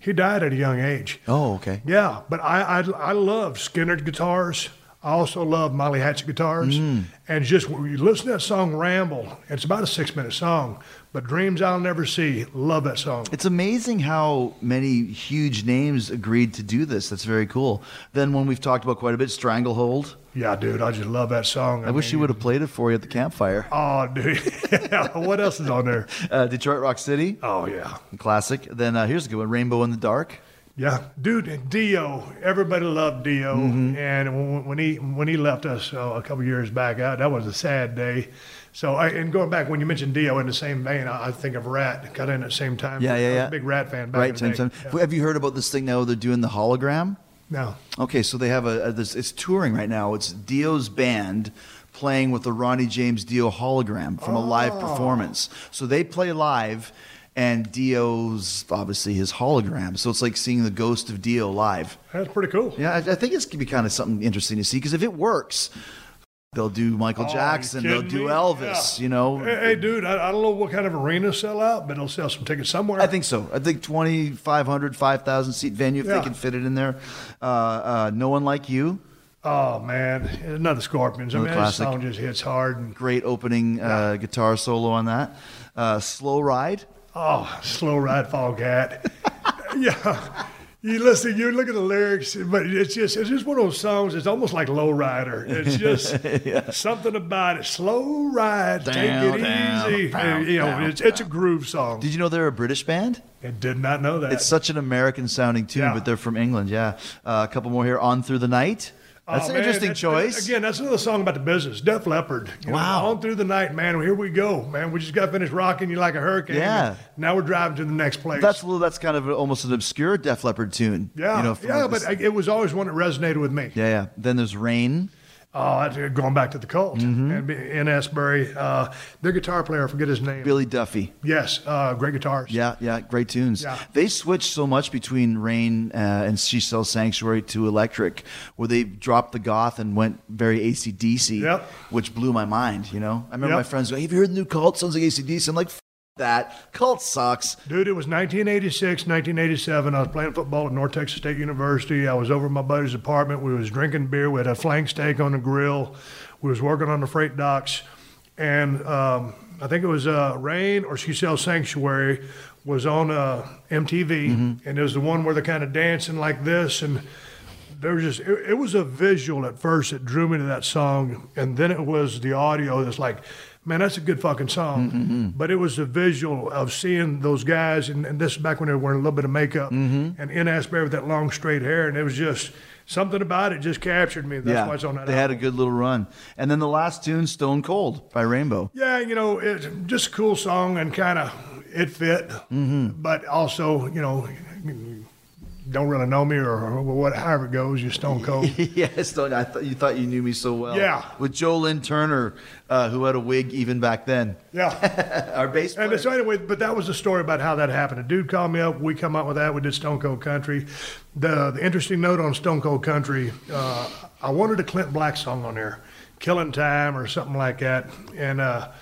[SPEAKER 1] He died at a young age.
[SPEAKER 2] Oh, okay.
[SPEAKER 1] Yeah, but I I, I love Skynyrd guitars. I also love Molly Hatchet guitars. And just when you listen to that song Ramble, it's about a six minute song, but Dreams I'll Never See, love that song.
[SPEAKER 2] It's amazing how many huge names agreed to do this. That's very cool. Then one we've talked about quite a bit, Stranglehold.
[SPEAKER 1] Yeah, dude, I just love that song.
[SPEAKER 2] I, wish you would have played it for you at the campfire.
[SPEAKER 1] Oh, dude. what else is on there?
[SPEAKER 2] Uh, Detroit Rock City,
[SPEAKER 1] Oh, yeah.
[SPEAKER 2] classic. Then uh, here's a good one, Rainbow in the Dark.
[SPEAKER 1] Yeah, dude, Dio. Everybody loved Dio, and when, when he when he left us uh, a couple years back, uh, that was a sad day. So, I, and going back when you mentioned Dio in the same vein, I, I think of Ratt. Got in at the same time.
[SPEAKER 2] Yeah, yeah, yeah.
[SPEAKER 1] a big Ratt fan back
[SPEAKER 2] right,
[SPEAKER 1] in the
[SPEAKER 2] same
[SPEAKER 1] day.
[SPEAKER 2] time.
[SPEAKER 1] Yeah.
[SPEAKER 2] Have you heard about this thing now? They're doing the hologram.
[SPEAKER 1] No.
[SPEAKER 2] Okay, so they have a, a this. It's touring right now. It's Dio's band playing with the Ronnie James Dio hologram from a live
[SPEAKER 1] Oh.
[SPEAKER 2] performance. So they play live, and Dio's obviously his hologram. So it's like seeing the ghost of Dio live.
[SPEAKER 1] That's pretty cool.
[SPEAKER 2] Yeah, I, I think it's gonna be kind of something interesting to see because if it works, they'll do Michael
[SPEAKER 1] Oh,
[SPEAKER 2] Jackson, they'll do
[SPEAKER 1] me?
[SPEAKER 2] Elvis.
[SPEAKER 1] Yeah.
[SPEAKER 2] You know,
[SPEAKER 1] Hey, hey, dude, I, I don't know what kind of arena sell out, but it'll sell some tickets somewhere.
[SPEAKER 2] I think so. I think 2,500, 5,000 seat venue if
[SPEAKER 1] Yeah.
[SPEAKER 2] they can fit it in there. Uh, uh, no one like you.
[SPEAKER 1] Oh man, another Scorpions. I
[SPEAKER 2] Another
[SPEAKER 1] mean, that
[SPEAKER 2] classic.
[SPEAKER 1] song just hits hard. And
[SPEAKER 2] Great opening uh, guitar solo on that. Uh, Slow Ride.
[SPEAKER 1] oh, slow ride, Foghat. yeah. You listen, you look at the lyrics, but it's just it's just one of those songs. It's almost like Lowrider. It's just something about it. Slow ride,
[SPEAKER 2] down, take
[SPEAKER 1] it
[SPEAKER 2] down,
[SPEAKER 1] easy.
[SPEAKER 2] down,
[SPEAKER 1] you know, it's it's a groove song.
[SPEAKER 2] Did you know they're a British band?
[SPEAKER 1] I did not know that.
[SPEAKER 2] It's such an American sounding tune,
[SPEAKER 1] Yeah.
[SPEAKER 2] but they're from England. Yeah. Uh, a couple more here. On Through the Night. That's
[SPEAKER 1] Oh,
[SPEAKER 2] an
[SPEAKER 1] man,
[SPEAKER 2] interesting choice.
[SPEAKER 1] Again, that's another song about the business. Def Leppard. You know,
[SPEAKER 2] Wow.
[SPEAKER 1] on through the night, man. Here we go, man. We just got finished rocking you like a hurricane.
[SPEAKER 2] Yeah.
[SPEAKER 1] Now we're driving to the next place.
[SPEAKER 2] That's a little, that's kind of almost an obscure Def Leppard tune.
[SPEAKER 1] yeah,
[SPEAKER 2] You know,
[SPEAKER 1] yeah.
[SPEAKER 2] like
[SPEAKER 1] But
[SPEAKER 2] this-
[SPEAKER 1] it was always one that resonated with me.
[SPEAKER 2] yeah, yeah. Then there's Rain.
[SPEAKER 1] Oh, uh, going back to the cult.
[SPEAKER 2] Mm-hmm.
[SPEAKER 1] And Ian Astbury, uh, their guitar player, I forget his name.
[SPEAKER 2] Billy Duffy.
[SPEAKER 1] Yes, uh, great guitars.
[SPEAKER 2] Yeah, yeah, great tunes.
[SPEAKER 1] Yeah.
[SPEAKER 2] They switched so much between Rain uh, and She Sells Sanctuary to Electric, where they dropped the goth and went very ACDC,
[SPEAKER 1] Yep.
[SPEAKER 2] which blew my mind, you know? I remember
[SPEAKER 1] Yep.
[SPEAKER 2] my friends going, Have you heard the new Cult? Sounds like ACDC. I'm like, that. Cult sucks.
[SPEAKER 1] Dude, it was 1986, 1987. I was playing football at North Texas State University. I was over at my buddy's apartment. We was drinking beer. We had a flank steak on the grill. We was working on the freight docks. And um, I think it was uh, Rain or She Sells Sanctuary was on uh, MTV. And it was the one where they're kind of dancing like this. And there was just, it, it was a visual at first that drew me to that song. And then it was the audio that's like, man, that's a good fucking song. Mm-hmm, mm-hmm. But it was the visual of seeing those guys, and, and this is back when they were wearing a little bit of makeup, mm-hmm. and Ian Astbury with that long straight hair, and it was just something about it just captured me. That's
[SPEAKER 2] yeah,
[SPEAKER 1] why it's on that.
[SPEAKER 2] they had a good little run. And then the last tune, Stone Cold by Rainbow.
[SPEAKER 1] Yeah, you know, it's just a cool song and kind of it fit,
[SPEAKER 2] Mm-hmm.
[SPEAKER 1] but also, you know, don't really know me or what, however it goes, you're Stone Cold.
[SPEAKER 2] yes, don't, I thought you thought you knew me so well.
[SPEAKER 1] Yeah.
[SPEAKER 2] with Joe Lynn Turner, uh, who had a wig even back then.
[SPEAKER 1] Yeah.
[SPEAKER 2] Our bass player.
[SPEAKER 1] And so anyway, but that was the story about how that happened. A dude called me up. We come up with that. We did Stone Cold Country. The the interesting note on Stone Cold Country, uh, I wanted a Clint Black song on there, "Killing Time" or something like that, and. Uh,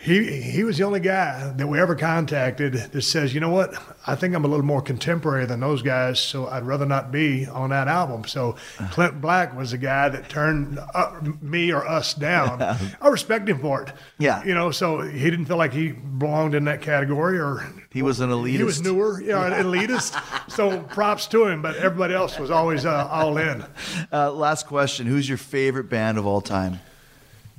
[SPEAKER 1] he he was the only guy that we ever contacted that says, you know what, I think I'm a little more contemporary than those guys, so I'd rather not be on that album. So Clint Black was the guy that turned uh, me or us down. I respect him for it.
[SPEAKER 2] Yeah.
[SPEAKER 1] you know, so he didn't feel like he belonged in that category, or
[SPEAKER 2] He was an elitist.
[SPEAKER 1] he was newer, you know, an elitist. so props to him, but everybody else was always uh, all in.
[SPEAKER 2] Uh, last question: Who's your favorite band of all time?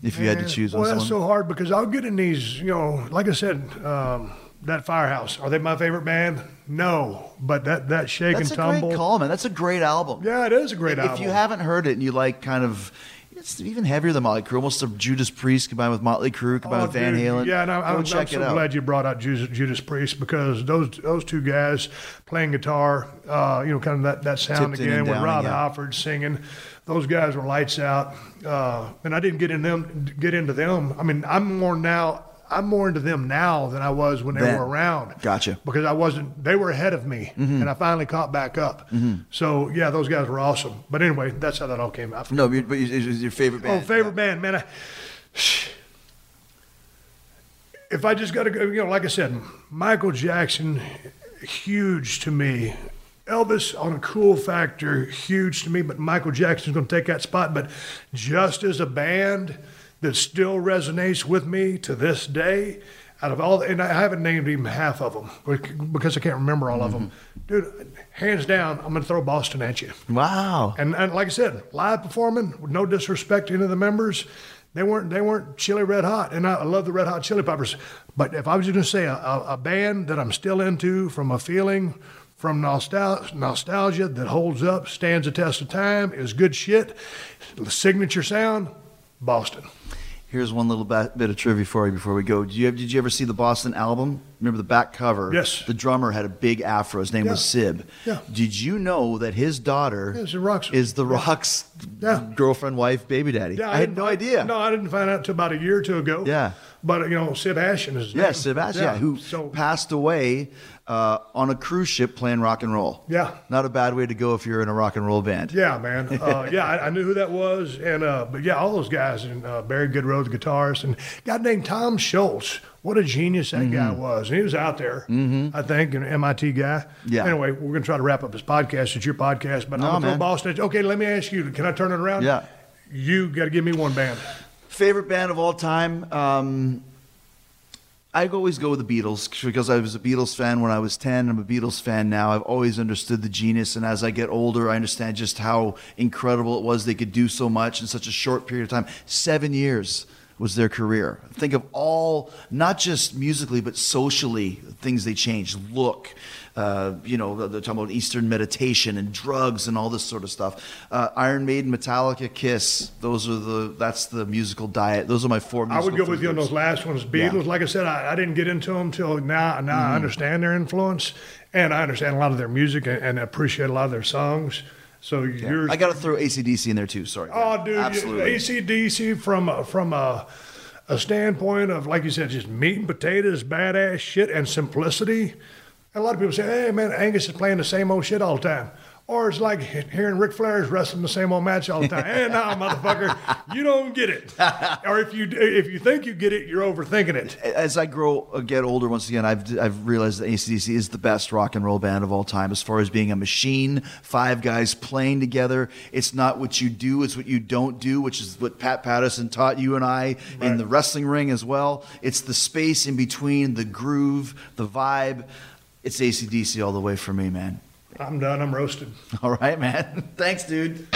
[SPEAKER 2] If you had to choose
[SPEAKER 1] Well,
[SPEAKER 2] one,
[SPEAKER 1] that's so hard because I'll get in these, you know, like I said, um, that Firehouse. Are they my favorite band? No, but that that Shake
[SPEAKER 2] that's
[SPEAKER 1] and
[SPEAKER 2] a great call, man. That's a great album.
[SPEAKER 1] Yeah, it is a great
[SPEAKER 2] if
[SPEAKER 1] album.
[SPEAKER 2] If you haven't heard it and you like kind of, it's even heavier than Motley Crue, almost a Judas Priest combined with Motley Crue combined
[SPEAKER 1] Oh,
[SPEAKER 2] with Van
[SPEAKER 1] dude,
[SPEAKER 2] Halen.
[SPEAKER 1] Yeah, and I,
[SPEAKER 2] Go
[SPEAKER 1] I'm, so glad you brought out Judas, Judas Priest because those those two guys playing guitar, uh, you know, kind of that, that sound
[SPEAKER 2] Tipton
[SPEAKER 1] again with Rob
[SPEAKER 2] yeah.
[SPEAKER 1] Halford singing. Those guys were lights out, uh, and I didn't get in them get into them. I mean, I'm more now. I'm more into them now than I was when they
[SPEAKER 2] Then.
[SPEAKER 1] were around.
[SPEAKER 2] Gotcha. Mm-hmm.
[SPEAKER 1] Because I wasn't. They were ahead of me, and I finally caught back up. So yeah, those guys were awesome. But anyway, that's how that all came out.
[SPEAKER 2] No, but but it's it's your favorite band.
[SPEAKER 1] Oh, favorite band, man. I, if I just got to go, you know, like I said, Michael Jackson, huge to me. Elvis on a cool factor, huge to me, but Michael Jackson's going to take that spot. But just as a band that still resonates with me to this day, out of all, and I haven't named even half of them because I can't remember all of them. Mm-hmm. Dude, hands down, I'm going to throw Boston at you.
[SPEAKER 2] Wow.
[SPEAKER 1] And, and like I said, live performing, with no disrespect to any of the members, they weren't they weren't chili red hot. And I, I love the red hot chili peppers. But if I was going to say a, a, a band that I'm still into from a feeling, from nostalgia, that holds up, stands the test of time, is good shit, the signature sound, Boston.
[SPEAKER 2] Here's one little bit of trivia for you before we go. Did you, did you ever see the Boston album? Remember the back cover?
[SPEAKER 1] Yes.
[SPEAKER 2] The drummer had a big afro. His name was Sib.
[SPEAKER 1] Yeah.
[SPEAKER 2] Did you know that his daughter
[SPEAKER 1] Yeah,
[SPEAKER 2] is the Rock's
[SPEAKER 1] Yeah.
[SPEAKER 2] girlfriend, wife, baby daddy?
[SPEAKER 1] Yeah,
[SPEAKER 2] I, had
[SPEAKER 1] didn't-
[SPEAKER 2] no idea.
[SPEAKER 1] No, I didn't find out until about a year or two ago.
[SPEAKER 2] Yeah.
[SPEAKER 1] But you know, Sib Hashian is his name.
[SPEAKER 2] Yes, Sebastian, yeah, who
[SPEAKER 1] so
[SPEAKER 2] passed away uh, on a cruise ship playing rock and roll.
[SPEAKER 1] Yeah.
[SPEAKER 2] Not a bad way to go if you're in a rock and roll band.
[SPEAKER 1] Yeah, man. Uh, yeah, I, I knew who that was, and uh, but yeah, all those guys and uh, Barry Goudreau, the guitarist, and a guy named Tom Scholz. What a genius that guy was, and he was out there. I think an MIT guy.
[SPEAKER 2] Mm-hmm. Yeah.
[SPEAKER 1] Anyway, we're gonna try to wrap up his podcast. It's your podcast, but
[SPEAKER 2] No,
[SPEAKER 1] I'm
[SPEAKER 2] man.
[SPEAKER 1] Boston. Okay, let me ask you. Can I turn it around?
[SPEAKER 2] Yeah.
[SPEAKER 1] You got to give me one band.
[SPEAKER 2] Favorite band of all time? Um, I always go with the Beatles because I was a Beatles fan when I was 10. I'm a Beatles fan now. I've always understood the genius, and as I get older, I understand just how incredible it was they could do so much in such a short period of time. Seven years was their career. Think of all, not just musically, but socially, things they changed. Look, uh, you know, they're talking about Eastern meditation and drugs and all this sort of stuff. Uh, Iron Maiden, Metallica, Kiss. Those are the. That's the musical diet. Those are my four.
[SPEAKER 1] I would go with you on those last ones. Beatles,
[SPEAKER 2] Yeah. Mm-hmm.
[SPEAKER 1] like I said, I, I didn't get into them till now. Now I understand their influence, and I understand a lot of their music and, and appreciate a lot of their songs. So yours,
[SPEAKER 2] I got to throw ACDC in there too. Sorry.
[SPEAKER 1] Oh, dude,
[SPEAKER 2] absolutely.
[SPEAKER 1] ACDC from a, from a, a standpoint of, like you said, just meat and potatoes, badass shit, and simplicity. A lot of people say, hey, man, Angus is playing the same old shit all the time. Or it's like hearing Ric Flair is wrestling the same old match all the time. and now, motherfucker, you don't get it. or if you if you think you get it, you're overthinking it.
[SPEAKER 2] As I grow, uh, get older, once again, I've I've realized that ACDC is the best rock and roll band of all time as far as being a machine. Five guys playing together. It's not what you do; it's what you don't do, which is what Pat Patterson taught you and I in the wrestling ring as well. It's the space in between, the groove, the vibe. It's ACDC all the way for me, man.
[SPEAKER 1] I'm done. I'm roasted.
[SPEAKER 2] All right, man. Thanks, dude.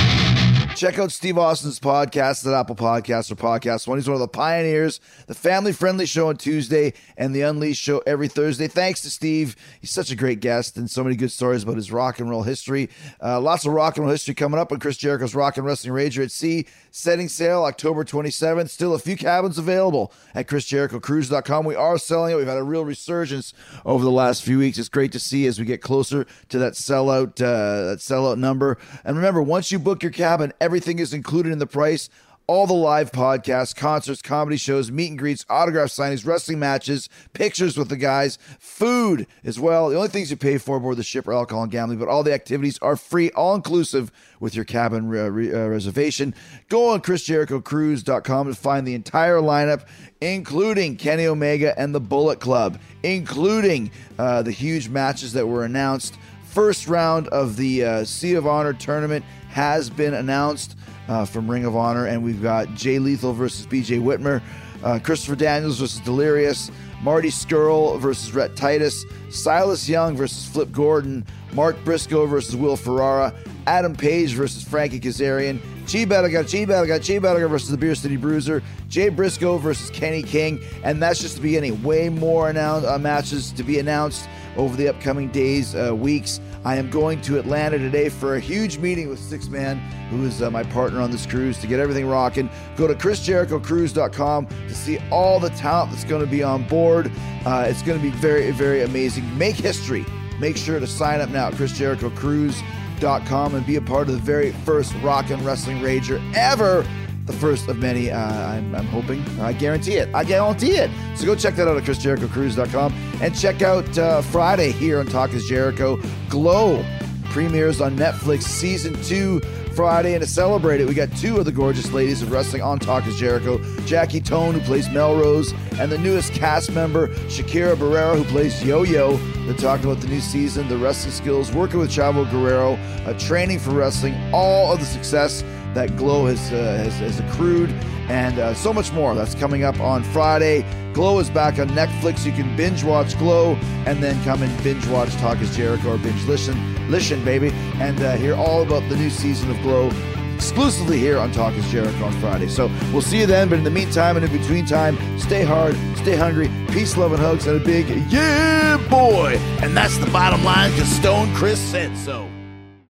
[SPEAKER 2] Check out Steve Austin's podcast at Apple Podcasts or Podcast One. He's one of the pioneers. The family friendly show on Tuesday and the Unleashed show every Thursday. Thanks to Steve. He's such a great guest and so many good stories about his rock and roll history. Uh, lots of rock and roll history coming up on Chris Jericho's Rock and Wrestling Rager at Sea. Setting sail October 27th. Still a few cabins available at ChrisJerichoCruise.com. We are selling it. We've had a real resurgence over the last few weeks. It's great to see as we get closer to that sellout uh, that sellout number. And remember, once you book your cabin, Everything is included in the price. All the live podcasts, concerts, comedy shows, meet and greets, autograph signings, wrestling matches, pictures with the guys, food as well. The only things you pay for aboard the ship are alcohol and gambling, but all the activities are free, all inclusive with your cabin uh, re- uh, reservation. Go on ChrisJerichoCruise.com to find the entire lineup, including Kenny Omega and the Bullet Club, including uh, the huge matches that were announced. First round of the uh, Sea of Honor tournament has been announced uh, from Ring of Honor, and we've got Jay Lethal versus BJ Whitmer, uh, Christopher Daniels versus Delirious, Marty Scurll versus Rhett Titus, Silas Young versus Flip Gordon, Mark Briscoe versus Will Ferrara, Adam Page versus Frankie Kazarian, Chi Belaga, Chi Belaga, Chi Belaga versus the Beer City Bruiser, Jay Briscoe versus Kenny King, and that's just the beginning. Way more annou- uh, matches to be announced over the upcoming days, uh, weeks. I am going to Atlanta today for a huge meeting with Sixthman, who is uh, my partner on this cruise, to get everything rocking. Go to ChrisJerichoCruise.com to see all the talent that's going to be on board. Uh, it's going to be very, very amazing. Make history. Make sure to sign up now at ChrisJerichoCruise.com and be a part of the very first rock and wrestling rager ever the first of many. Uh, I'm, I'm, hoping. I guarantee it. I guarantee it. So go check that out at ChrisJerichoCruise.com and check out uh, Friday here on Talk is Jericho. Glow premieres on Netflix season two Friday. And to celebrate it, we got two of the gorgeous ladies of wrestling on Talk is Jericho Jackie Tohn, who plays Melrose, and the newest cast member, Shakira Barrera, who plays Yo Yo. They're talking about the new season, the wrestling skills, working with Chavo Guerrero, uh, training for wrestling, all of the success that Glow has, uh, has, has, accrued, and uh, so much more. That's coming up on Friday. Glow is back on Netflix. You can binge watch Glow and then come and binge watch Talk is Jericho or binge listen, listen, baby, and uh, hear all about the new season of Glow exclusively here on Talk is Jericho on Friday. So we'll see you then. But in the meantime and in between time, stay hard, stay hungry, peace, love, and hugs, and a big yeah, boy. And that's the bottom line because Stone Chris said so.